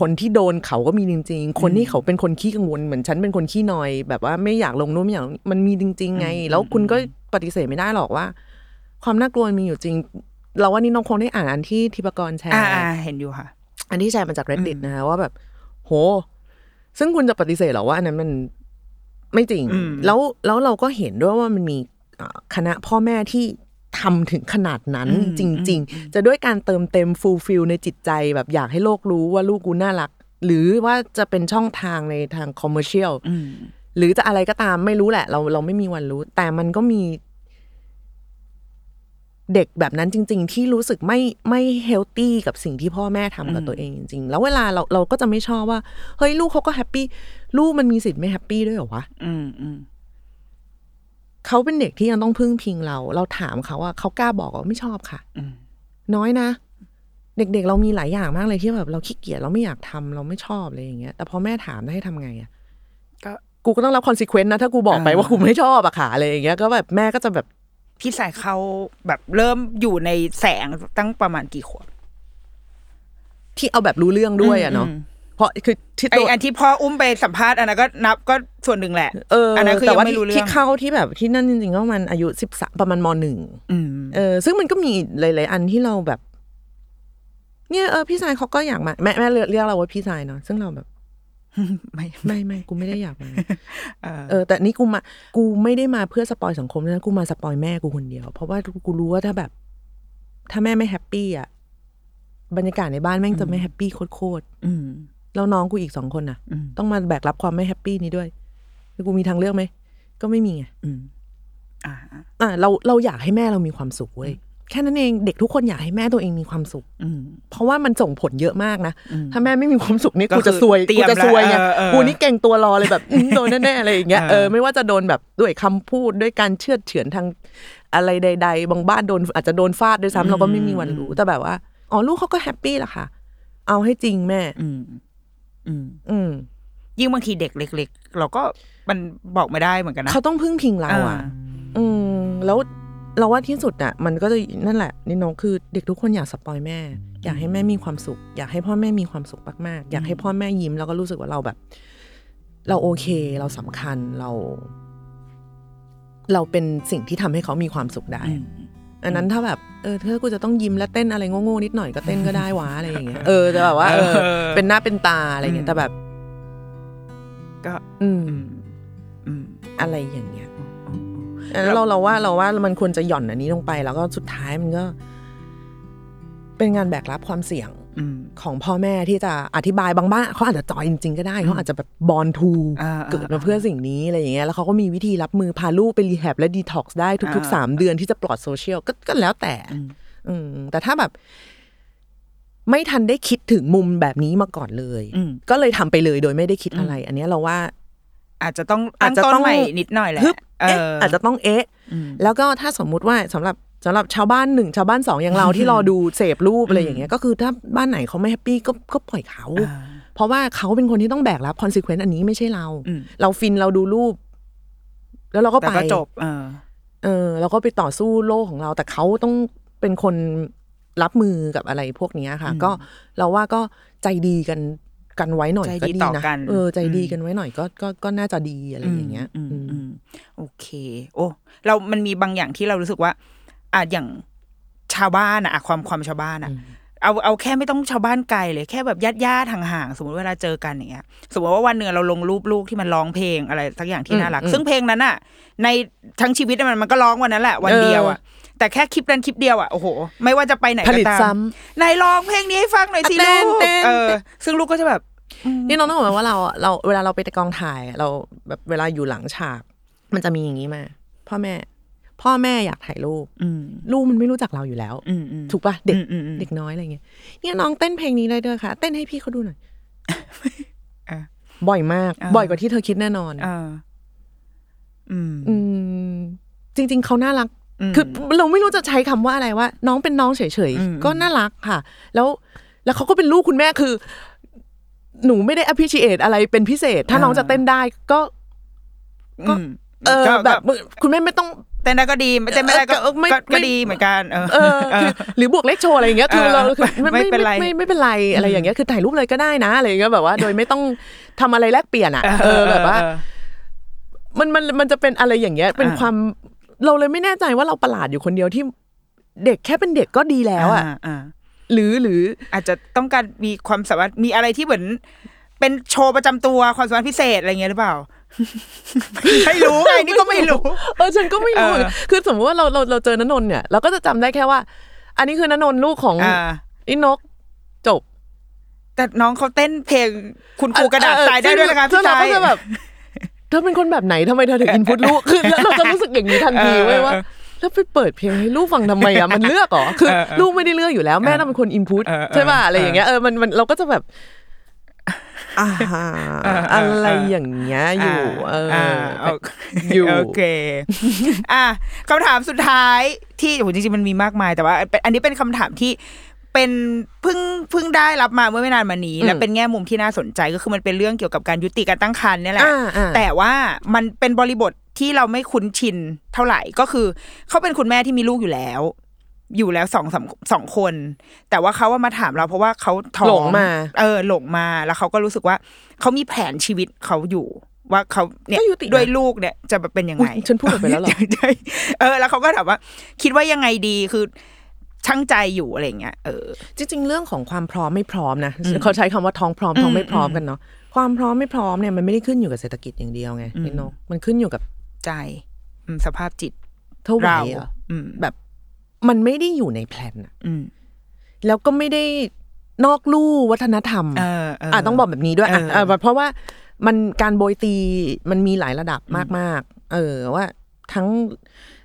คนที่โดนเขาก็มีจริง ๆ คนที่เขาเป็นคนขี้กังวลเหมือนฉันเป็นคนขี้นอย แบบว่าไม่อยากลงนู่นไม่อยากมันมีจริง ๆ ไง แล้วคุณก็ปฏิเสธไม่ได้หรอกว่า ความน่ากลัวมีอยู่จริง เราว่านี่น้องคงได้อ่านอันที่ทิปกรแชร์อ่าอ่าเห็นอยู่ค่ะ อันที่แชร์มาจาก reddit นะคะว่าแบบ โห ซึ่งคุณจะปฏิเสธเหรอว่าอันนั้นมัน ไม่จริงอืมแล้วแล้วเราก็เห็นด้วยว่ามันมีอ่าคณะพ่อแม่ที่ทำถึงขนาดนั้นจริง ๆ จะด้วยการเติมเต็ม fulfill ในจิตใจแบบอยากให้โลกรู้ว่าลูกกูน่ารัก หรือว่าจะเป็นช่องทางในทาง commercial อืมหรือจะอะไรก็ตามไม่รู้แหละ เราเราไม่มีวันรู้ แต่มันก็มี เด็กแบบนั้นจริง ๆ ที่รู้สึกไม่ไม่ healthy กับสิ่งที่พ่อแม่ทำกับตัวเองจริง ๆ แล้วเวลาเราเราก็จะไม่ชอบว่า เฮ้ยลูกเขาก็ happy ลูกมันมีสิทธิ์ไม่ happy ด้วยเหรอวะอืมอืมเขาเป็นเด็กที่ยังต้องพึ่งพิงเรา เราถามเขาว่าเขากล้าบอกว่าไม่ชอบค่ะอืมน้อยนะ เด็กๆ เรามีหลายอย่างมากเลยที่แบบเราขี้เกียจเราไม่อยากทำเราไม่ชอบอะไรอย่างเงี้ย แต่พอแม่ถามได้ให้ทำไงอะก็กูก็ต้องรับ consequence นะถ้ากูบอกไปอ่าว่ากูไม่ชอบอะค่ะอะไรอย่างเงี้ยก็แบบแม่ก็จะแบบ พี่สายเขาแบบเริ่มอยู่ในแสงตั้งประมาณกี่ขวบที่เอาแบบรู้เรื่องด้วยอะเนาะอืมเพราะคือที่ไอตัวอันที่พ่ออุ้มไปสัมภาษณ์อันนั้นก็นับก็ส่วนหนึ่งแหละเอออันนั้นคือแต่ยังว่าไม่รู้ที่เรื่ที่องเข้าที่แบบที่นั่นจริงๆก็มันอายุสิบสามประมาณมหนึ่งอืมเออ ซึ่งมันก็มีหลาย ๆ อันที่เราแบบ เนี่ยเออพี่ชายเขาก็อยากมาแม่แม่เรียกเรียกเราว่าพี่ชายเนาะซึ่งเราแบบ ไม่ไม่ไม่กูไม่ได้อยากมาเออเออ แต่นี่กูมากูไม่ได้มาเพื่อสปอยสังคมนะกูมาสปอยแม่กูคนเดียว เพราะว่ากูรู้ว่าถ้าแบบ ถ้าแม่ไม่ happy อะบรรยากาศในบ้านแม่งจะไม่ happy โคตรอืมๆแล้วน้องกูอีกสองคนน่ะอืมต้องมาแบกรับความไม่ happy นี้ด้วยแล้วกูมีทางเลือกไหมก็ไม่มีไงอืมอ่าอะเราเราอยากให้แม่เรามีความสุขเว้ย แค่นั้นเองเด็กทุกคนอยากให้แม่ตัวเองมีความสุขอืมเพราะว่ามันส่งผลเยอะมากนะอืมถ้าแม่ไม่มีความสุขนี่ก็กูจะคือซวยกูเตรียมจะซวยไงแล้วเออเออกูนี่เกร็งตัวรอเลยแบบอืมโดนแน่ๆอะไรอย่างเงี้ยเออเออไม่ว่าจะโดนแบบด้วยคำพูดด้วยการเชือดเฉือนทางอะไรใด ๆ บางบ้านโดนอาจจะโดนฟาดด้วยซ้ำเราก็ไม่มีวันรู้แต่แบบว่าอ๋อลูกเขาก็แฮปปี้แหละค่ะ เอาให้จริงแม่ อืม อืม อืม ยิ่งบางทีเด็กเล็ก ๆ เราก็มันบอกไม่ได้เหมือนกันนะเขาต้องพึ่งพิงเราอะ อืม แล้ว เราว่าที่สุดอะมันก็จะนั่นแหละนี่น้องคือเด็กทุกคนอยากสปอยแม่ อยากให้แม่มีความสุข อยากให้พ่อแม่มีความสุขมากๆ อยากให้พ่อแม่ยิ้มแล้วก็รู้สึกว่าเราแบบ เราโอเคเราสำคัญเรา เราเป็นสิ่งที่ทำให้เขามีความสุขได้อืมอันนั้นถ้าแบบเออถ้ากูจะต้องยิ้มและเต้นอะไรโง่ๆนิดหน่อยก็เต้นก็ได้วะอะไรอย่างเงี้ยเออแต่แบบว่าเออเออเป็นหน้าเป็นตาอะไรอย่างเงี้ยแต่แบบ ก็ อืม อืมอืมอะไรอย่างเงี้ย อันนั้นเราเราว่าเราว่ามันควรจะหย่อนอันนี้ลงไป แล้วก็สุดท้ายมันก็ เป็นงานแบกรับความเสี่ยงอืมของพ่อแม่ที่จะอธิบายบางบ้านเขาอาจจะ joy จริง ๆ ก็ได้เขาอาจจะแบบ born to อ่าเกิดมาเพื่อสิ่งนี้อะไรอย่างเงี้ยแล้วเขาก็มีวิธีรับมือพาลูกไป rehab และดีท็อกซ์ได้ทุกๆสามเดือนที่จะปลอดโซเชียลก็ก็แล้วแต่ อืมแต่ถ้าแบบ ไม่ทันได้คิดถึงมุมแบบนี้มาก่อนเลยอืมก็เลยทำไปเลยโดยไม่ได้คิดอะไร อันเนี้ยเราว่า อาจจะต้องอาอาจจจะจะต้ต้อองงใหม่นิดหน่อยแหละฮึบ เอเอ๊ะออาจจะต้องเอ๊ะอืมแล้วก็ถ้าสมมุติว่าสำหรับสำหรับชาวบ้านหนึ่งชาวบ้านสองอย่างเราที่รอดูเสพรูปอะไรอย่างเงี้ยก็คือถ้าบ้านไหนเขาไม่ happy ก็ก็ปล่อยเขาอ่าเพราะว่าเขาเป็นคนที่ต้องแบกรับ consequence อันนี้ไม่ใช่เราอืมเราฟินเราดูรูป แล้วเราก็แต่ไปก็จบเออเออเราก็ไปต่อสู้โลกของเรา แต่เขาต้องเป็นคนรับมือกับอะไรพวกเนี้ยค่ะ ก็เราว่าก็ใจดีกันกันไว้หน่อยใจก็ดีดีต่อนะกันเออใจดีอืมกันไว้หน่อยก็ก็ก็น่าจะดีอะไรอย่างเงี้ยอืมอืมอืม โอเค โอ้เรามันมีบางอย่างที่เรารู้สึกว่าอะอย่างชาวบ้านอะอะความความชาวบ้านอะเอาเอาแค่ไม่ต้องชาวบ้านไกลเลยแค่แบบญาติญาติๆห่างๆสมมติเวลาเจอกันอย่างเงี้ย สมมติว่าวันหนึ่งเราลงรูปลูกที่มันร้องเพลงอะไรสักอย่างที่น่ารัก ซึ่งเพลงนั้นอะในทั้งชีวิตมันมันก็ร้องวันนั้นแหละวันเดียวอะแต่แค่คลิปนั้นคลิปเดียวอะโอ้โห ไม่ว่าจะไปไหนผก็ลิตตามซ้ไหนร้องเพลงนี้ให้ฟังหน่อยสิเต้ลูนกเต้นเออ ซึ่งลูกก็จะแบบนี่น้องต้องบอกว่าเราอะเราเวลาเราไปแต่กองถ่ายอะเราแบบเวลาอยู่หลังฉาก มันจะมีอย่างนี้มา พ่อแม่ พ่อแม่อยากถ่ายรูปอืมลูกมันไม่รู้จักเราอยู่แล้วอืมอืมถูกปะเด็กอืมอืมอืมเด็กน้อยอะไรเงี้ยเนี่ยน้องเต้นเพลงนี้ได้ด้วยค่ะ เต้นให้พี่เขาดูหน่อยอะบ่อยมากอ่าบ่อยกว่าที่เธอคิดแน่นอนเอออืมอืมจริง ๆเขาน่ารักอืมคือเราไม่รู้จะใช้คำว่าอะไรว่า น้องเป็นน้องเฉยอืมๆก็น่ารักค่ะ แล้วแล้วเขาก็เป็นลูกคุณแม่คือ หนูไม่ได้ appreciate อะไรเป็นพิเศษ ถ้าน้องจะเต้นได้ก็ก็อืม เออก็แบบคุณแม่ไม่ต้องเต้นได้ก็ดีไม่เต้นไม่ได้ก็เออไม่ก็ไม่ก็ดีเหมือนกันเออเออคือหรือบวกเลขโชว์อะไรอย่างเงี้ยคือเราเออคือไม่เป็นไรไม่ไม่เป็นไรอะไรอย่างเงี้ยคือถ่ายรูปเลยก็ได้นะอะไรอย่างเงี้ยแบบว่า โดยไม่ต้องทำอะไรแลกเปลี่ยนอะเออแบบว่า มันมันมันจะเป็นอะไรอย่างเงี้ย เป็นอ่าความเราเลยไม่แน่ใจว่าเราประหลาดอยู่คนเดียวที่เด็กแค่เป็นเด็กก็ดีแล้วอะอ่าหรือหรืออาจจะต้องการมีความสามารถมีอะไรที่เหมือนเป็นโชว์ประจำตัวความสามารถพิเศษอะไรเงี้ยหรือเปล่า ไม่รู้ไงนี่ก็ไม่รู้เออฉันก็ไม่รู้เออคือสมมติว่าเราเราเราเจอนนนท์เนี่ยเราก็จะจำได้แค่ว่า อันนี้คือนนนท์ลูกของอ่าอินกจบ แต่น้องเขาเต้นเพลงคุณครูกระดาษทรายได้ด้วยนะคะซึ่พี่งเราชายก็จะแบบเธอเป็นคนแบบไหนทำไมเธอถึงอินพุตลูกคือแล้วเราจะรู้สึกอย่างนี้ทันทีเว้ยว่าแล้วไปเปิดเพลงให้ลูกฟังทำไมอะมันเลือกเหรอคือเออเออลูกไม่ได้เลือกอยู่แล้วแม่ต้องเป็นคนอินพุตเออเออใช่ป่ะอะไรเอออย่างเงี้ยเออมันมันเราก็จะแบบ อ่าเออเออเออออะไรอย่างเงี้ยอยู่เออออ่าโอเคอยู่โอเคอะคำถามสุดท้ายที่โหจริงๆมันมีมากมายแต่ว่าเป็นอันนี้เป็นคำถามที่เป็นเพิ่งเพิ่งได้รับมาเมื่อไม่นานมานี้ และเป็นแง่มุมที่น่าสนใจก็คือมันเป็นเรื่องเกี่ยวกับการยุติการตั้งครรภ์เนี่ยแหละอ่าอ่าแต่ว่ามันเป็นบริบทที่เราไม่คุ้นชินเท่าไหร่ก็คือเขาเป็นคุณแม่ที่มีลูกอยู่แล้ว อยู่แล้วสองสามสองคน แต่ว่าเขาว่ามาถามเราเพราะว่าเขาท้องหลงมา เออหลงมาแล้วเขาก็รู้สึกว่าเขามีแผนชีวิตเขาอยู่ว่าเขาเนี่ยก็ยุตินะด้วยลูกเนี่ยจะเป็นยังไงอุ๊ยฉันพูดออกไปแล้วเหรอใช่เออ แล้วเขาก็ถามว่า คิดว่ายังไงดีคือช่างใจอยู่อะไรเงี้ยเออจริง ๆ เรื่องของความพร้อมไม่พร้อมนะอืมเขาใช้คำว่าท้องพร้อมท้องไม่พร้อมอืมกันเนาะความพร้อมไม่พร้อมเนี่ยมันไม่ได้ขึ้นอยู่กับเศรษฐกิจอย่างเดียวไงอืมพี่นกมันขึ้นอยู่กับใจอืมสภาพจิตเท่าไหร่เราอะอืมแบบ มันไม่ได้อยู่ในแพลนอะอืมแล้วก็ไม่ได้นอกลู่วัฒนธรรมเออเอออะต้องบอกแบบนี้ด้วยอะเออเออเพราะว่ามันการโบยตีมันมีหลายระดับมากๆ เออว่าทั้ง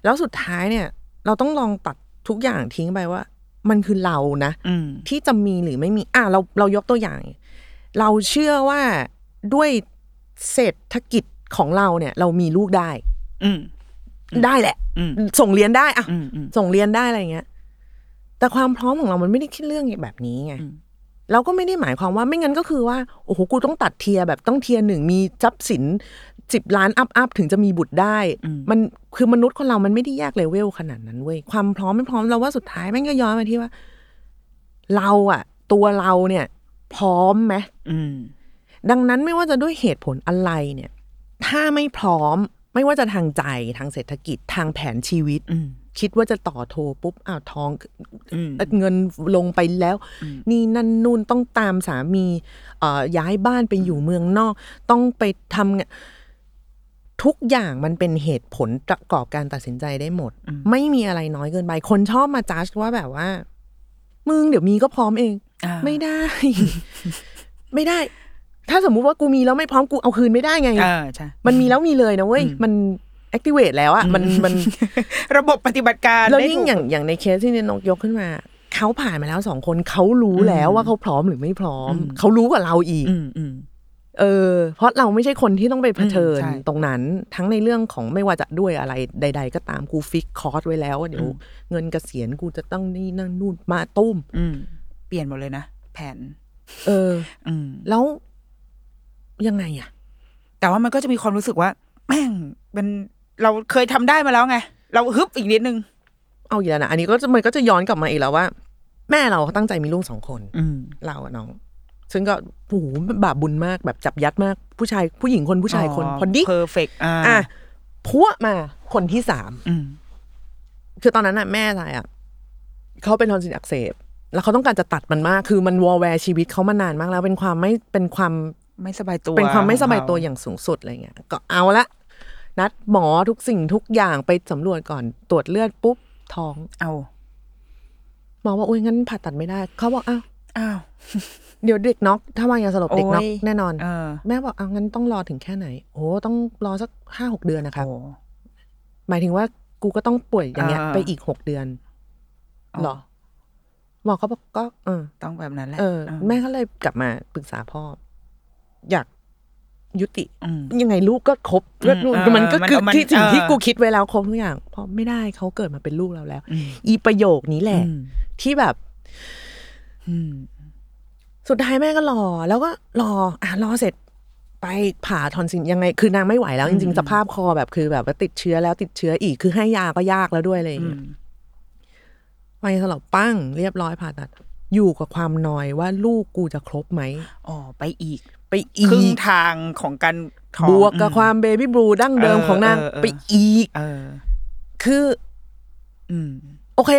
แล้วสุดท้ายเนี่ย เราต้องลองตัดทุกอย่างทิ้งไปว่า มันคือเรานะอืมที่จะมีหรือไม่มี อะเราเรายกตัวอย่าง เราเชื่อว่าด้วยเศรษฐกิจของเราเนี่ย เรามีลูกได้ อืม ได้แหละอืมส่งเรียนได้อะอืมอืมส่งเรียนได้อะไรเงี้ย แต่ความพร้อมของเรามันไม่ได้คิดเรื่องแบบนี้ไงอืมเราก็ไม่ได้หมายความว่าไม่งั้นก็คือว่าโอ้โหกูต้องตัด tier แบบต้อง tier หนึ่งมีทรัพย์สินสิบล้าน up up ถึงจะมีบุตรได้ มันคือมนุษย์คนเรามันไม่ได้แยกเลเวลขนาดนั้นเว้ยความพร้อมไม่พร้อมเราว่าสุดท้ายแม่งก็ย้อนมาที่ว่า เราอะตัวเราเนี่ย พร้อมไหมอืมดังนั้นไม่ว่าจะด้วยเหตุผลอะไรเนี่ย ถ้าไม่พร้อม ไม่ว่าจะทางใจทางเศรษฐกิจทางแผนชีวิตอืมคิดว่าจะต่อโทรปุ๊บอ้าวท้องอืมเงินลงไปแล้ว นี่นั่นนู่นต้องตามสามีเอ่อย้ายบ้านไปอยู่เมืองนอก ต้องไปทำงานทุกอย่างมันเป็นเหตุผลประกอบการตัดสินใจได้หมด ไม่มีอะไรน้อยเกินไป คนชอบมาจัดว่าแบบว่า มึงเดี๋ยวมีก็พร้อมเองอ่าไม่ได้ ไม่ได้ ถ้าสมมุติว่ากูมีแล้วไม่พร้อมกูเอาคืนไม่ได้ไง เออใช่มันมีแล้วมีเลยนะเว้ย มัน activate แล้วอะมันมันระบบปฏิบัติการแล้วได้ยิ่งถูกอย่างอย่างในเคสที่เนนกยกขึ้นมา เขาผ่านมาแล้วสองคนเขารู้แล้วว่าเขาพร้อมหรือไม่พร้อม เขารู้กว่าเราอีกอืมอืมเออ เพราะเราไม่ใช่คนที่ต้องไปเผชิญอืมใช่ตรงนั้น ทั้งในเรื่องของไม่ว่าจะด้วยอะไรใด ๆ ก็ตามกูฟิกคอร์สไว้แล้วว่าเดี๋ยวเงินเกษียณกูจะต้องนี่นั่นนู่นมาตุ้มอืมเปลี่ยนหมดเลยนะแผน เอออืมแล้ว ยังไงอะแต่ว่ามันก็จะมีความรู้สึกว่า แม่งเป็นเราเคยทำได้มาแล้วไง เราฮึบอีกนิดนึง เอาอีกแล้วนะ อันนี้ก็จะมันก็จะย้อนกลับมาอีกแล้วว่า แม่เราตั้งใจมีลูกสองคน อืมเราอะน้อง ซึ่งก็โอ้โหบาปบุญมากแบบจับยัดมาก ผู้ชายผู้หญิงคนผู้ชายคนพอดี perfect อ่าอะพอมาคนที่สามอืมคือตอนนั้นน่ะแม่อะไรอะเขาเป็นทอนซิลอักเสบ แล้วเขาต้องการจะตัดมันมาก คือมันวอลแวร์ชีวิตเขามานานมากแล้วเป็นความไม่เป็นความ ไม่สบายตัว เป็นความไม่สบายตัวขงเราอย่างสูงสุดอะไรเงี้ย ก็เอาละ นัดหมอทุกสิ่งทุกอย่างไปสำรวจก่อนตรวจเลือดปุ๊บท้องเอาหมอบอกโอ้ยงั้นผ่าตัดไม่ได้ เขาบอกอ้าวอ้าวเดี๋ยวเด็กน็อกถ้าวางยาสลบเด็กน็อกโอ้ยแน่นอนเออแม่บอกเอางั้นต้องรอถึงแค่ไหนโอ้ต้องรอสักห้าหกเดือนนะครับโอ้หมายถึงว่ากูก็ต้องป่วยอย่างเงี้ยอ่าไปอีกหกเดือนอ๋อเหรอหมอเขาบอกก็เออต้องแบบนั้นแหละเออแม่ก็เลยกลับมาปรึกษาพ่อ อยากยุติอืมยังไงลูกก็ครบอืมนู่นเออมันก็มันคือมันที่สิ่งเออที่กูคิดไว้แล้วครบทุกอย่างเพราะไม่ได้เขาเกิดมาเป็นลูกเราแล้วอืมอีประโยคนี้แหละอืมที่แบบอืมสุดท้ายแม่ก็รอ แล้วก็รอ อะรอเสร็จไปผ่าทอนซิลยังไง คือนางไม่ไหวแล้วจริงๆสภาพคอแบบคือแบบว่าติดเชื้อแล้วติดเชื้ออีกคือให้ยาก็ยากแล้วด้วยอะไรอย่างเงี้ยไปสลบปั้งเรียบร้อยผ่าตัด อยู่กับความนอยว่าลูกกูจะครบไหมอ๋อไปอีก ไปอีครึ่งกทางของการท้องบวกกับความเบบี้บลูดั้งเดิมเออของนางเออเออไปอีกเออคือ อืม โอเค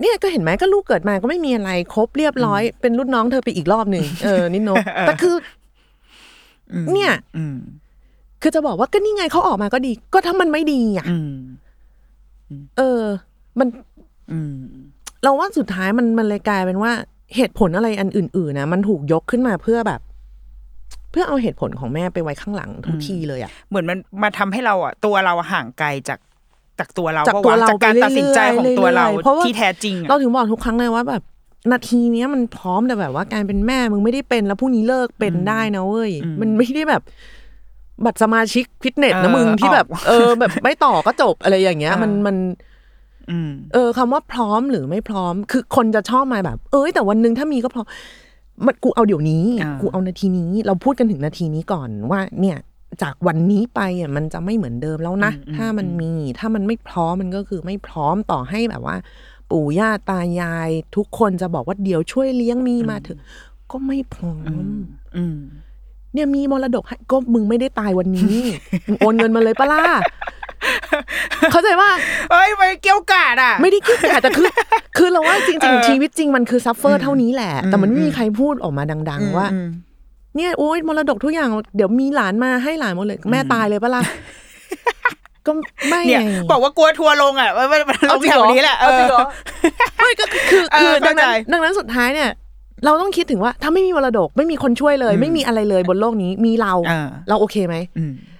เนี่ยก็เห็นไหมก็ลูกเกิดมาก็ไม่มีอะไรครบเรียบร้อย เป็นรุ่นน้องเธอไปอีกรอบหนึ่งเออนิดโนแต่คืออเนี่ยอืมคือจะบอกว่าก็นี่ไงเขาออกมาก็ดี ก็ถ้ามันไม่ดีอะอืมเออ มันอืมเราว่าสุดท้ายมันมันเลยกลายเป็นว่าเหตุผลอะไรอันอื่น ๆนะมันถูกยกขึ้นมาเพื่อแบบ เพื่อเอาเหตุผลของแม่ไปไว้ข้างหลังทุกทีเลยอะเหมือนมันมาทำให้เราอะตัวเราอะห่างไกลจากจากตัวเราจากปะตัวเราจากการไปเรื่อยๆตัดสินใจของตัวเราเรื่อยๆเพราะว่าที่แท้จริงอะเราถึงบอกทุกครั้งเลยว่าแบบนาทีเนี้ยมันพร้อมแต่แบบว่าการเป็นแม่มึงไม่ได้เป็นแล้วพรุ่งนี้เลิกเป็นได้นะเว้ยมันไม่ได้แบบ บัตรสมาชิกฟิตเนสนะมึงที่แบบ เออ แบบไม่ต่อก็จบอะไรอย่างเงี้ย มันมันอืมเออคำว่าพร้อมหรือไม่พร้อม คือคนจะชอบมาแบบ เอ้ยแต่วันหนึ่งถ้ามีก็พร้อม มันกูเอาเดี๋ยวนี้อ่ากูกูเอานาทีนี้ เราพูดกันถึงนาทีนี้ก่อนว่า เนี่ย จากวันนี้ไปอะมันจะไม่เหมือนเดิมแล้วนะ ถ้ามันมีถ้ามันไม่พร้อมมันก็คือไม่พร้อมต่อให้แบบว่า ปู่ย่าตายาย ทุกคนจะบอกว่าเดี๋ยวช่วยเลี้ยงมีมาเถอะก็ไม่พร้อมอืมเนี่ยมีมรดกให้ก็มึงไม่ได้ตายวันนี้มึงโอนเงินมาเลยปะล่ะ เข้าใจว่าเอ้ยไปเกรี้ยวกราดอะ ไม่ได้คิดแต่คือ คือเราว่าจริง ๆ ชีวิตจริงมันคือ suffer เท่านี้แหละ แต่มันไม่มีใครพูดออกมาดัง ๆ ว่าอืมเนี่ยโอ๊ยมรดกทุกอย่าง เดี๋ยวมีหลานมาให้หลานหมดเลย แม่ตายเลยปะล่ะก็ไม่เนี่ยไงบอกว่ากลัวทัวร์ลงอะมันมันลงแถวนี้แหละเอเอาจริงเหรอไม่ก็คือคือเออดังนั้นเข้าใจดังนั้นสุดท้ายเนี่ย เราต้องคิดถึงว่า ถ้าไม่มีมรดกไม่มีคนช่วยเลย ไม่มีอะไรเลยบนโลกนี้มีเราอ่าเราโอเคไหม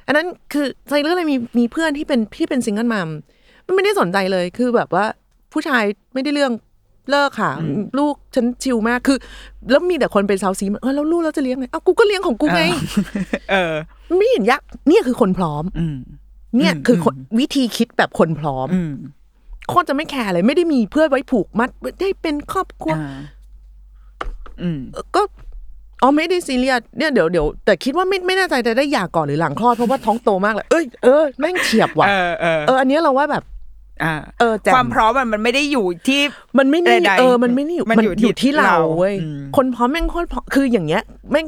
อืมอันนั้นคือใจเรื่องอะไรมีมีเพื่อนที่เป็นที่เป็น single mom มันไม่ได้สนใจเลยคือแบบว่าผู้ชายไม่ได้เรื่องเลิกค่ะ ลูกฉันชิลมากคือ แล้วมีแต่คนเป็นเซาซีมันเออแล้วลูกเราจะเลี้ยงไงเอ้ากูก็เลี้ยงของกูไงเออมันไม่เห็นยากเนี่ยคือคนพร้อมอืมเนี่ยคือคนวิธีคิดแบบคนพร้อมอืมโคตรจะไม่แคร์เลยไม่ได้มีเพื่อไว้ผูกมัดได้เป็นครอบครัวอ่าอืมเออก็ อ๋อไม่ได้ซีเรียสเนี่ยเดี๋ยวเดี๋ยวแต่คิดว่าไม่ไม่แน่ใจจะได้หย่าก่อนหรือหลังคลอดเพราะว่าท้องโตมากเลยเอ้ยเออแม่งเฉียบว่ะเออเออเอออันเนี้ยเราว่าแบบอ่าเออแจ่มความพร้อมมันมันไม่ได้อยู่ที่มันไม่นี่ใดๆเออมันไม่นี่มันอยู่ที่อยู่ที่เราเราเว้ยอืมคนพร้อมแม่งโคตรพร้อมคืออย่างเงี้ยแม่ง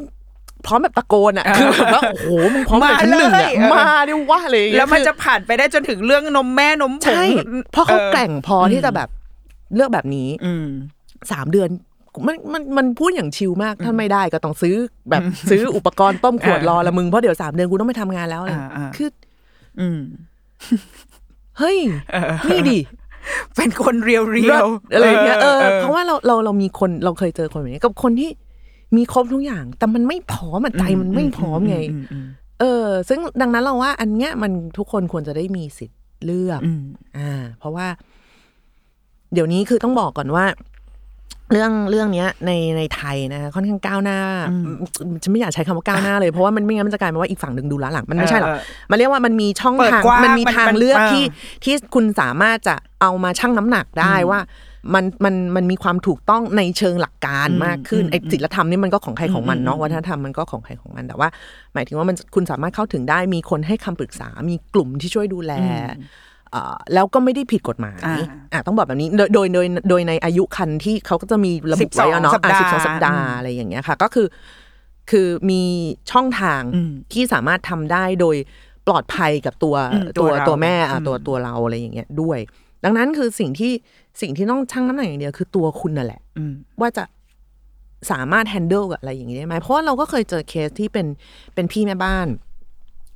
พร้อมแบบตะโกนอะคือแบบว่าโอ้โหมึงพร้อมแบบชั้นหนึ่งอะมาเลยมาดิว่าเลยแล้วมันคือจะผ่านไปได้จนถึงเรื่องนมแม่นมผงใช่เพราะเขาออแกร่งพอที่จะแบบเลือกแบบนี้อืมสามเดือน มันมันมันพูดอย่างชิลมาก ถ้าไม่ได้ก็ต้องซื้อแบบซื้ออุปกรณ์ต้มขวดอ่ารอละมึง เพราะเดี๋ยวสามเดือนกูต้องไปทำงานแล้วอะไรอ่าอ่าคืออืมเฮ้ย นี่ดิเป็นคนเรียวเรียวอะไรอย่างเงี้ยเออเพราะว่าเราเราเรามีคนเราเคยเจอคนแบบนี้กับคนที่มีครบทุกอย่าง แต่มันไม่พร้อมอะใจมันไม่พร้อมไง เออ ซึ่งดังนั้นเราว่า อันเนี้ยมันทุกคนควรจะได้มีสิทธิ์เลือกอ่า เพราะว่า เดี๋ยวนี้คือต้องบอกก่อนว่า เรื่องเรื่องเนี้ยในในไทยนะค่อนข้างก้าวหน้าฉันไม่อยากใช้คำว่าก้าวหน้าเลยเพราะว่ามันไม่งั้นมันจะกลายเป็นว่าอีกฝั่งหนึ่งดูล้าหลังมันไม่ใช่หรอกเออมันเรียกว่ามันมีช่องเปิดทางกว้างมันมีมันทางมันเลือกอ่าที่ที่คุณสามารถจะเอามาชั่งน้ำหนักได้ว่ามันมันมันมีความถูกต้องในเชิงหลักการมากขึ้นไอ้ศีลธรรมนี่มันก็ของใครของมันเนาะวัฒนธรรมมันก็ของใครของมันแต่ว่า หมายถึงว่ามันคุณสามารถเข้าถึงได้มีคนให้คำปรึกษา มีกลุ่มที่ช่วยดูแลเอ่อ แล้วก็ไม่ได้ผิดกฎหมายอ่าอะต้องบอกแบบนี้โดยโดยโดยโดยในอายุคันที่เขาก็จะมีระบุไว้อะเนาะ12สัปดาห์สิบสองสัปดาห์อะไรอย่างเงี้ยค่ะ ก็คือ คือมีช่องทางอืมที่สามารถทำได้โดยปลอดภัยกับตัวอืมตัวตัวเราตัวแม่อะอืมตัวตัวเราอะไรอย่างเงี้ยด้วย ดังนั้นคือสิ่งที่สิ่งที่ต้องชั่งน้ำหนักอย่างเดียวคือตัวคุณน่ะแหละอืมว่าจะสามารถ handle กับอะไรอย่างนี้ได้ไหม เพราะว่าเราก็เคยเจอเคสที่เป็นเป็นพี่แม่บ้าน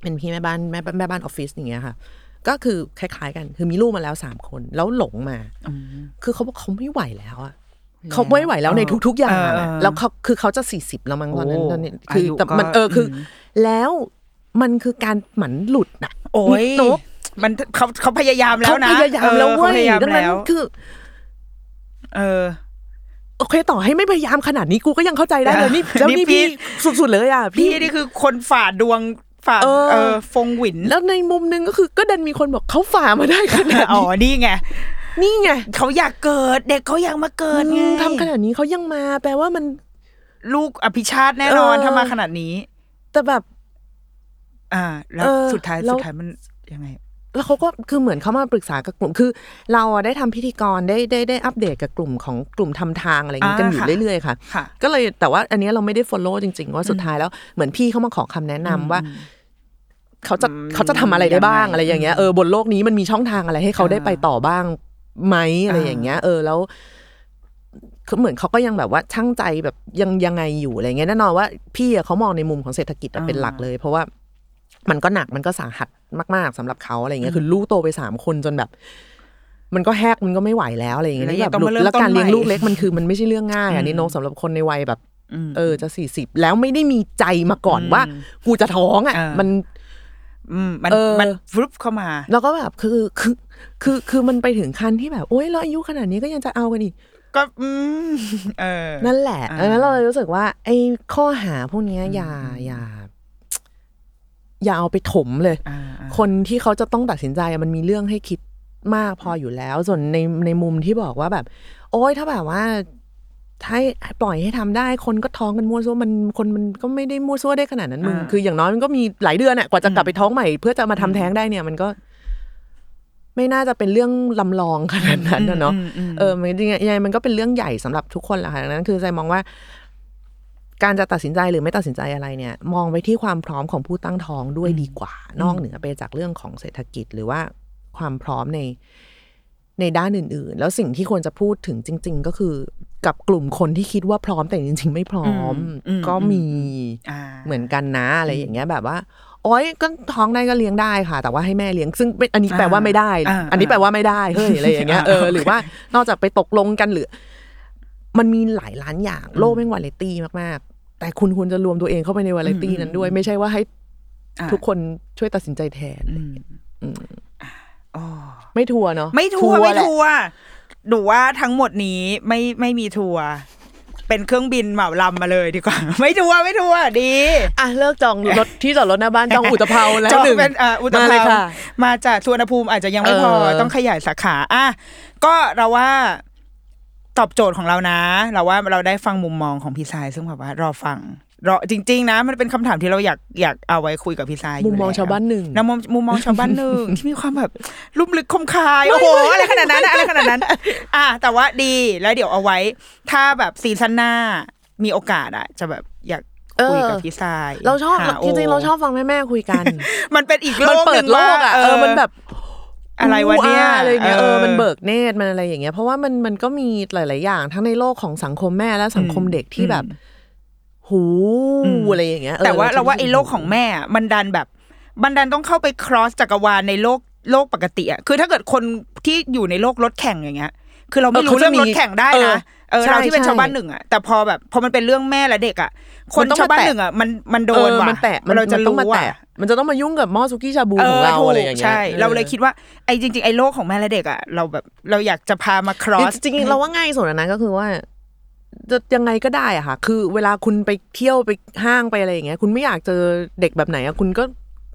เป็นพี่แม่บ้านแม่บ้านแม่บ้านออฟฟิศอย่างเงี้ยค่ะ ก็คือคล้าย ๆ กัน คือมีลูกมาแล้วสามคน แล้วหลงมา คือเขาบอกเขาไม่ไหวแล้วอะเขาไม่ไหวแล้วในทุก ๆ อย่างเอออะเออแล้วเขาคือเขาจะสี่สิบแล้วมั้งตอนนั้นโอ้ตอนนี้คืออายุแต่มันก็เออคืออมแล้วมันคือการหมันหลุดอะโอ้ยนิดโต๊ะมันเขาเขาพยายามแล้วเขานะพยายามแล้วออเว้ขยพยายามดังนั้นแล้วคือ เออโอเคต่อให้ไม่พยายามขนาดนี้กูก็ยังเข้าใจได้เลยนี่เออแล้วนี่นี่พี่พี่สุดๆเลยอะพี่นี่คือคนฝ่าดวง ฝ่าเออเออฟงหวิน แล้วในมุมหนึงก็คือก็ดันมีคนบอกเขาฝ่ามาได้ขนาดอ๋อนี้นี่ไงนี่ไงเขาอยากเกิด เด็กเขาอยากมาเกิดไงอืมทำขนาดนี้เขายังมา แปลว่ามันลูกอภิชาติแน่นอนเออถ้ามาขนาดนี้ แต่แบบ อ่า แล้วเออสุดท้ายแล้วสุดท้ายมันยังไง แล้วเขาก็คือเหมือนเขามาปรึกษากับกลุ่มคือ เราอะได้ทำพิธีกรได้ได้ได้อัปเดตกับกลุ่มของกลุ่มทำทางอะไรอย่างนี้กันอยู่อ่าค่ะเรื่อยๆค่ะค่ะ ก็เลยแต่ว่าอันเนี้ยเราไม่ได้ follow จริง ๆ ว่าสุดท้ายแล้วเหมือนพี่เขามาขอคำแนะนำว่าเขาจะอืมเขาจะทำอะไรได้บ้างยังไงอะไรอย่างเงี้ยเออบนโลกนี้มันมีช่องทางอะไรให้เขาได้ไปต่อบ้างไหมอะไรอย่างเงี้ย เออแล้วคือเหมือนเขาก็ยังแบบว่าช่างใจแบบยังยังไงอยู่อะไรเงี้ยแน่นอนว่า พี่อะเขามองในมุมของเศรษฐกิจอะเป็นหลักเลย เพราะว่า มันก็หนักมันก็สาหัสมาก ๆสำหรับเขาอะไรเงี้ยคือลูกโตไปสามคนจนแบบ มันก็แหกมันก็ไม่ไหวแล้วอะไรอย่างเงี้ยแล้วนี่ยังแบบต้องมาเริ่มแล้วการต้นใหม่เลี้ยงลูกเล็กมันคือมันไม่ใช่เรื่องง่ายอันนี้อืมโนกสำหรับคนในวัยแบบมเออจะสี่สิบแล้วไม่ได้มีใจมาก่อนว่า กูจะท้องอะอ่ามัมันอืมมันเออมันฟลุปเข้ามา แล้วก็แบบคือคือ คือคือมันไปถึงขั้นที่แบบโอ๊ยเราอายุขนาดนี้ก็ยังจะเอากันอีกก็อืมเออนั่นแหละอ่าดังนั้นเราเลยรู้สึกว่า ไอ้ข้อหาพวกเนี้ยอย่าอย่า อย่าเอาไปถมเลยอ่าอ่าคนที่เขาจะต้องตัดสินใจอะมันมีเรื่องให้คิดมากพออยู่แล้ว ส่วนในในมุมที่บอกว่าแบบ โอ๊ยถ้าแบบว่าถ้าให้ปล่อยให้ทำได้ คนก็ท้องกันมั่วซั่วมันคนมันก็ไม่ได้มั่วซั่วได้ขนาดนั้นมึงอ่าคืออย่างน้อยมันก็มีหลายเดือนอะกว่าจะกลับไปท้องใหม่เพื่อจะมาทำแท้งได้เนี่ย มันก็ ไม่น่าจะเป็นเรื่องลำลองขนาดนั้นนะเนาะมมเออมันยังไงยังไงมันก็เป็นเรื่องใหญ่สำหรับทุกคนแหละค่ะดังนั้น คือใจมองว่า การจะตัดสินใจหรือไม่ตัดสินใจอะไรเนี่ย มองไปที่ความพร้อมของผู้ตั้งท้องด้วยดีกว่า นอกเหนือไปจากเรื่องของเศรษฐกิจหรือว่าความพร้อมในในด้านอื่น ๆ แล้วสิ่งที่ควรจะพูดถึงจริง ๆ ก็คือกับกลุ่มคนที่คิดว่าพร้อมแต่จริง ๆ ไม่พร้อมอืมก็มีอ่าเหมือนกันนะอะไรอย่างเงี้ยแบบว่าโอ๊ยก็ท้องได้ก็เลี้ยงได้ค่ะ แต่ว่าให้แม่เลี้ยงซึ่งเป็นอันนี้แปลว่าไม่ได้อ่าอันนี้แปลว่าไม่ได้เฮ้ยอะไรอย่างเงี้ยเออหรือว่านอกจากไปตกลงกันหรือ มันมีหลายล้านอย่างโลกแม่งวาไรตี้มากๆ แต่คุณควรจะรวมตัวเองเข้าไปในวาไรตี้นั้นด้วย ไม่ใช่ว่าให้อ่าทุกคนช่วยตัดสินใจแทนอืมอืมอ๋อไม่ทัวร์เนาะไม่ทัวร์ไม่แหละทัวร์หนูว่าทั้งหมดนี้ไม่ไม่มีทัวร์เป็นเครื่องบินเหมาลำมาเลยดีกว่า ไม่ทัวร์ไม่ทัวร์ดี อะเลิกจองรถที่จอดรถหน้าบ้านจองอุตภเปาแล้วจองหนึ่งเป็นอ่าอุตมาภาเลยวค่ะมาจากสุวรรณภูมิอาจจะยังไม่พอเออต้องขยายสาขาอะก็เราว่า ตอบโจทย์ของเรานะ เราว่าเราได้ฟังมุมมองของพี่สายซึ่งแบบว่ารอฟังรอจริง ๆ นะ มันเป็นคำถามที่เราอยากอยากเอาไว้คุยกับพี่สายยู่มุมมองแล้วชาวบ้านหนึ่งนะมุมมุมมองชาวบ้านหนึ่งที่มีความแบบลุ่มลึกคมคายโอ้โหอะไรขนาดนั้นอะอะไรขนาดนั้น อะแต่ว่าดีแล้วเดี๋ยวเอาไว้ ถ้าแบบซีซั่นหน้ามีโอกาสอะจะแบบอยากคุยกับพี่สาย เราชอบหจริงๆเราชอบฟังแม่ๆคุยกัน มันเป็นอีกโลมันกหเปินึ่ดงโลว่ากอะเออมันแบบ อะไรวะเนี่ยอู้อ้าอะไรเงี้ยเออเออมันเบิกเนตรมันอะไรอย่างเงี้ย เพราะว่ามันมันก็มีหลาย ๆ อย่าง ทั้งในโลกของสังคมแม่และสังคมเด็กที่แบบ หูอืมอะไรอย่างเงี้ยออแต่ว่าเราว่าจะไอ้โลกของแม่อะมันดันแบบมันดันต้องเข้าไป cross จักรวาลในโลกโลกปกติอะคือถ้าเกิดคนที่อยู่ในโลกรถแข่งอย่างเงี้ย คือเราไม่รู้เรื่องรถแข่งได้นะเออเราที่เป็นชาวบ้านหนึ่งอะแต่พอแบบพอมันเป็นเรื่องแม่และเด็กอะคนชาวบ้านหนึ่งอะมันมันโดเอนอว่ะมันแตะมันเราจะมันต้องรู้มาว่าแตะ มันจะต้องมายุ่งกับหม้อซุกี้ชาบูของเราอะไรอย่างเงี้ยใช่เราเลยคิดว่าไอ้จริง ๆ ไอ้โลกของแม่และเด็กอะเราแบบเราอยากจะพามา cross จริงๆเราว่าง่ายสุดนะก็คือว่าจะยังไงก็ได้อะค่ะ คือเวลาคุณไปเที่ยวไปห้างไปอะไรอย่างเงี้ย คุณไม่อยากเจอเด็กแบบไหนอะคุณก็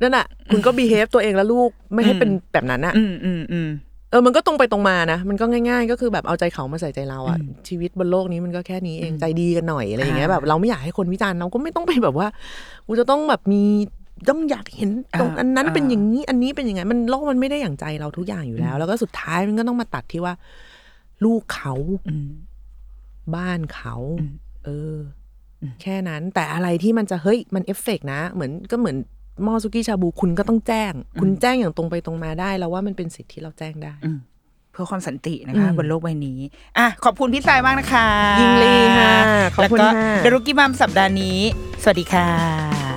นั่นอะคุณก็ behave ตัวเองและลูกไม่ให้เป็นแบบนั้นอะอืมอืมอืมเออ มันก็ตรงไปตรงมานะ มันก็ง่าย ๆ ก็คือแบบเอาใจเขามาใส่ใจเราอะชีวิตบนโลกนี้มันก็แค่นี้เองใจดีกันหน่อยอะไรอย่างเงี้ยอ่าแบบเราไม่อยากให้คนวิจารณ์เราก็ไม่ต้องไปแบบว่า กูจะต้องแบบมี ต้องอยากเห็นตรงอ่าอันนั้นเป็นอ่าอย่างนี้อันนี้เป็นอย่างไงมันโลกมันไม่ได้อย่างใจเราทุกอย่างอยู่แล้ว แล้วก็สุดท้ายมันก็ต้องมาตัดที่ว่า ลูกเขาอืมบ้านเขาอืมเอออ แค่นั้น แต่อะไรที่มันจะเฮ้ยมันเอฟเฟกต์นะ เหมือนก็เหมือนหมอซุกี้ชาบูคุณก็ต้องแจ้ง คุณแจ้งอย่างตรงไปตรงมาได้ แล้วว่ามันเป็นสิทธิ์ที่เราแจ้งได้อืมเพื่อความสันตินะคะอืมบนโลกใบนี้อะขอบคุณพี่สายมากนะคะ ยิงลีค่ะขอบคุณแล้วก็ค่ะเดรุกิมัมสัปดาห์นี้ สวัสดีค่ะ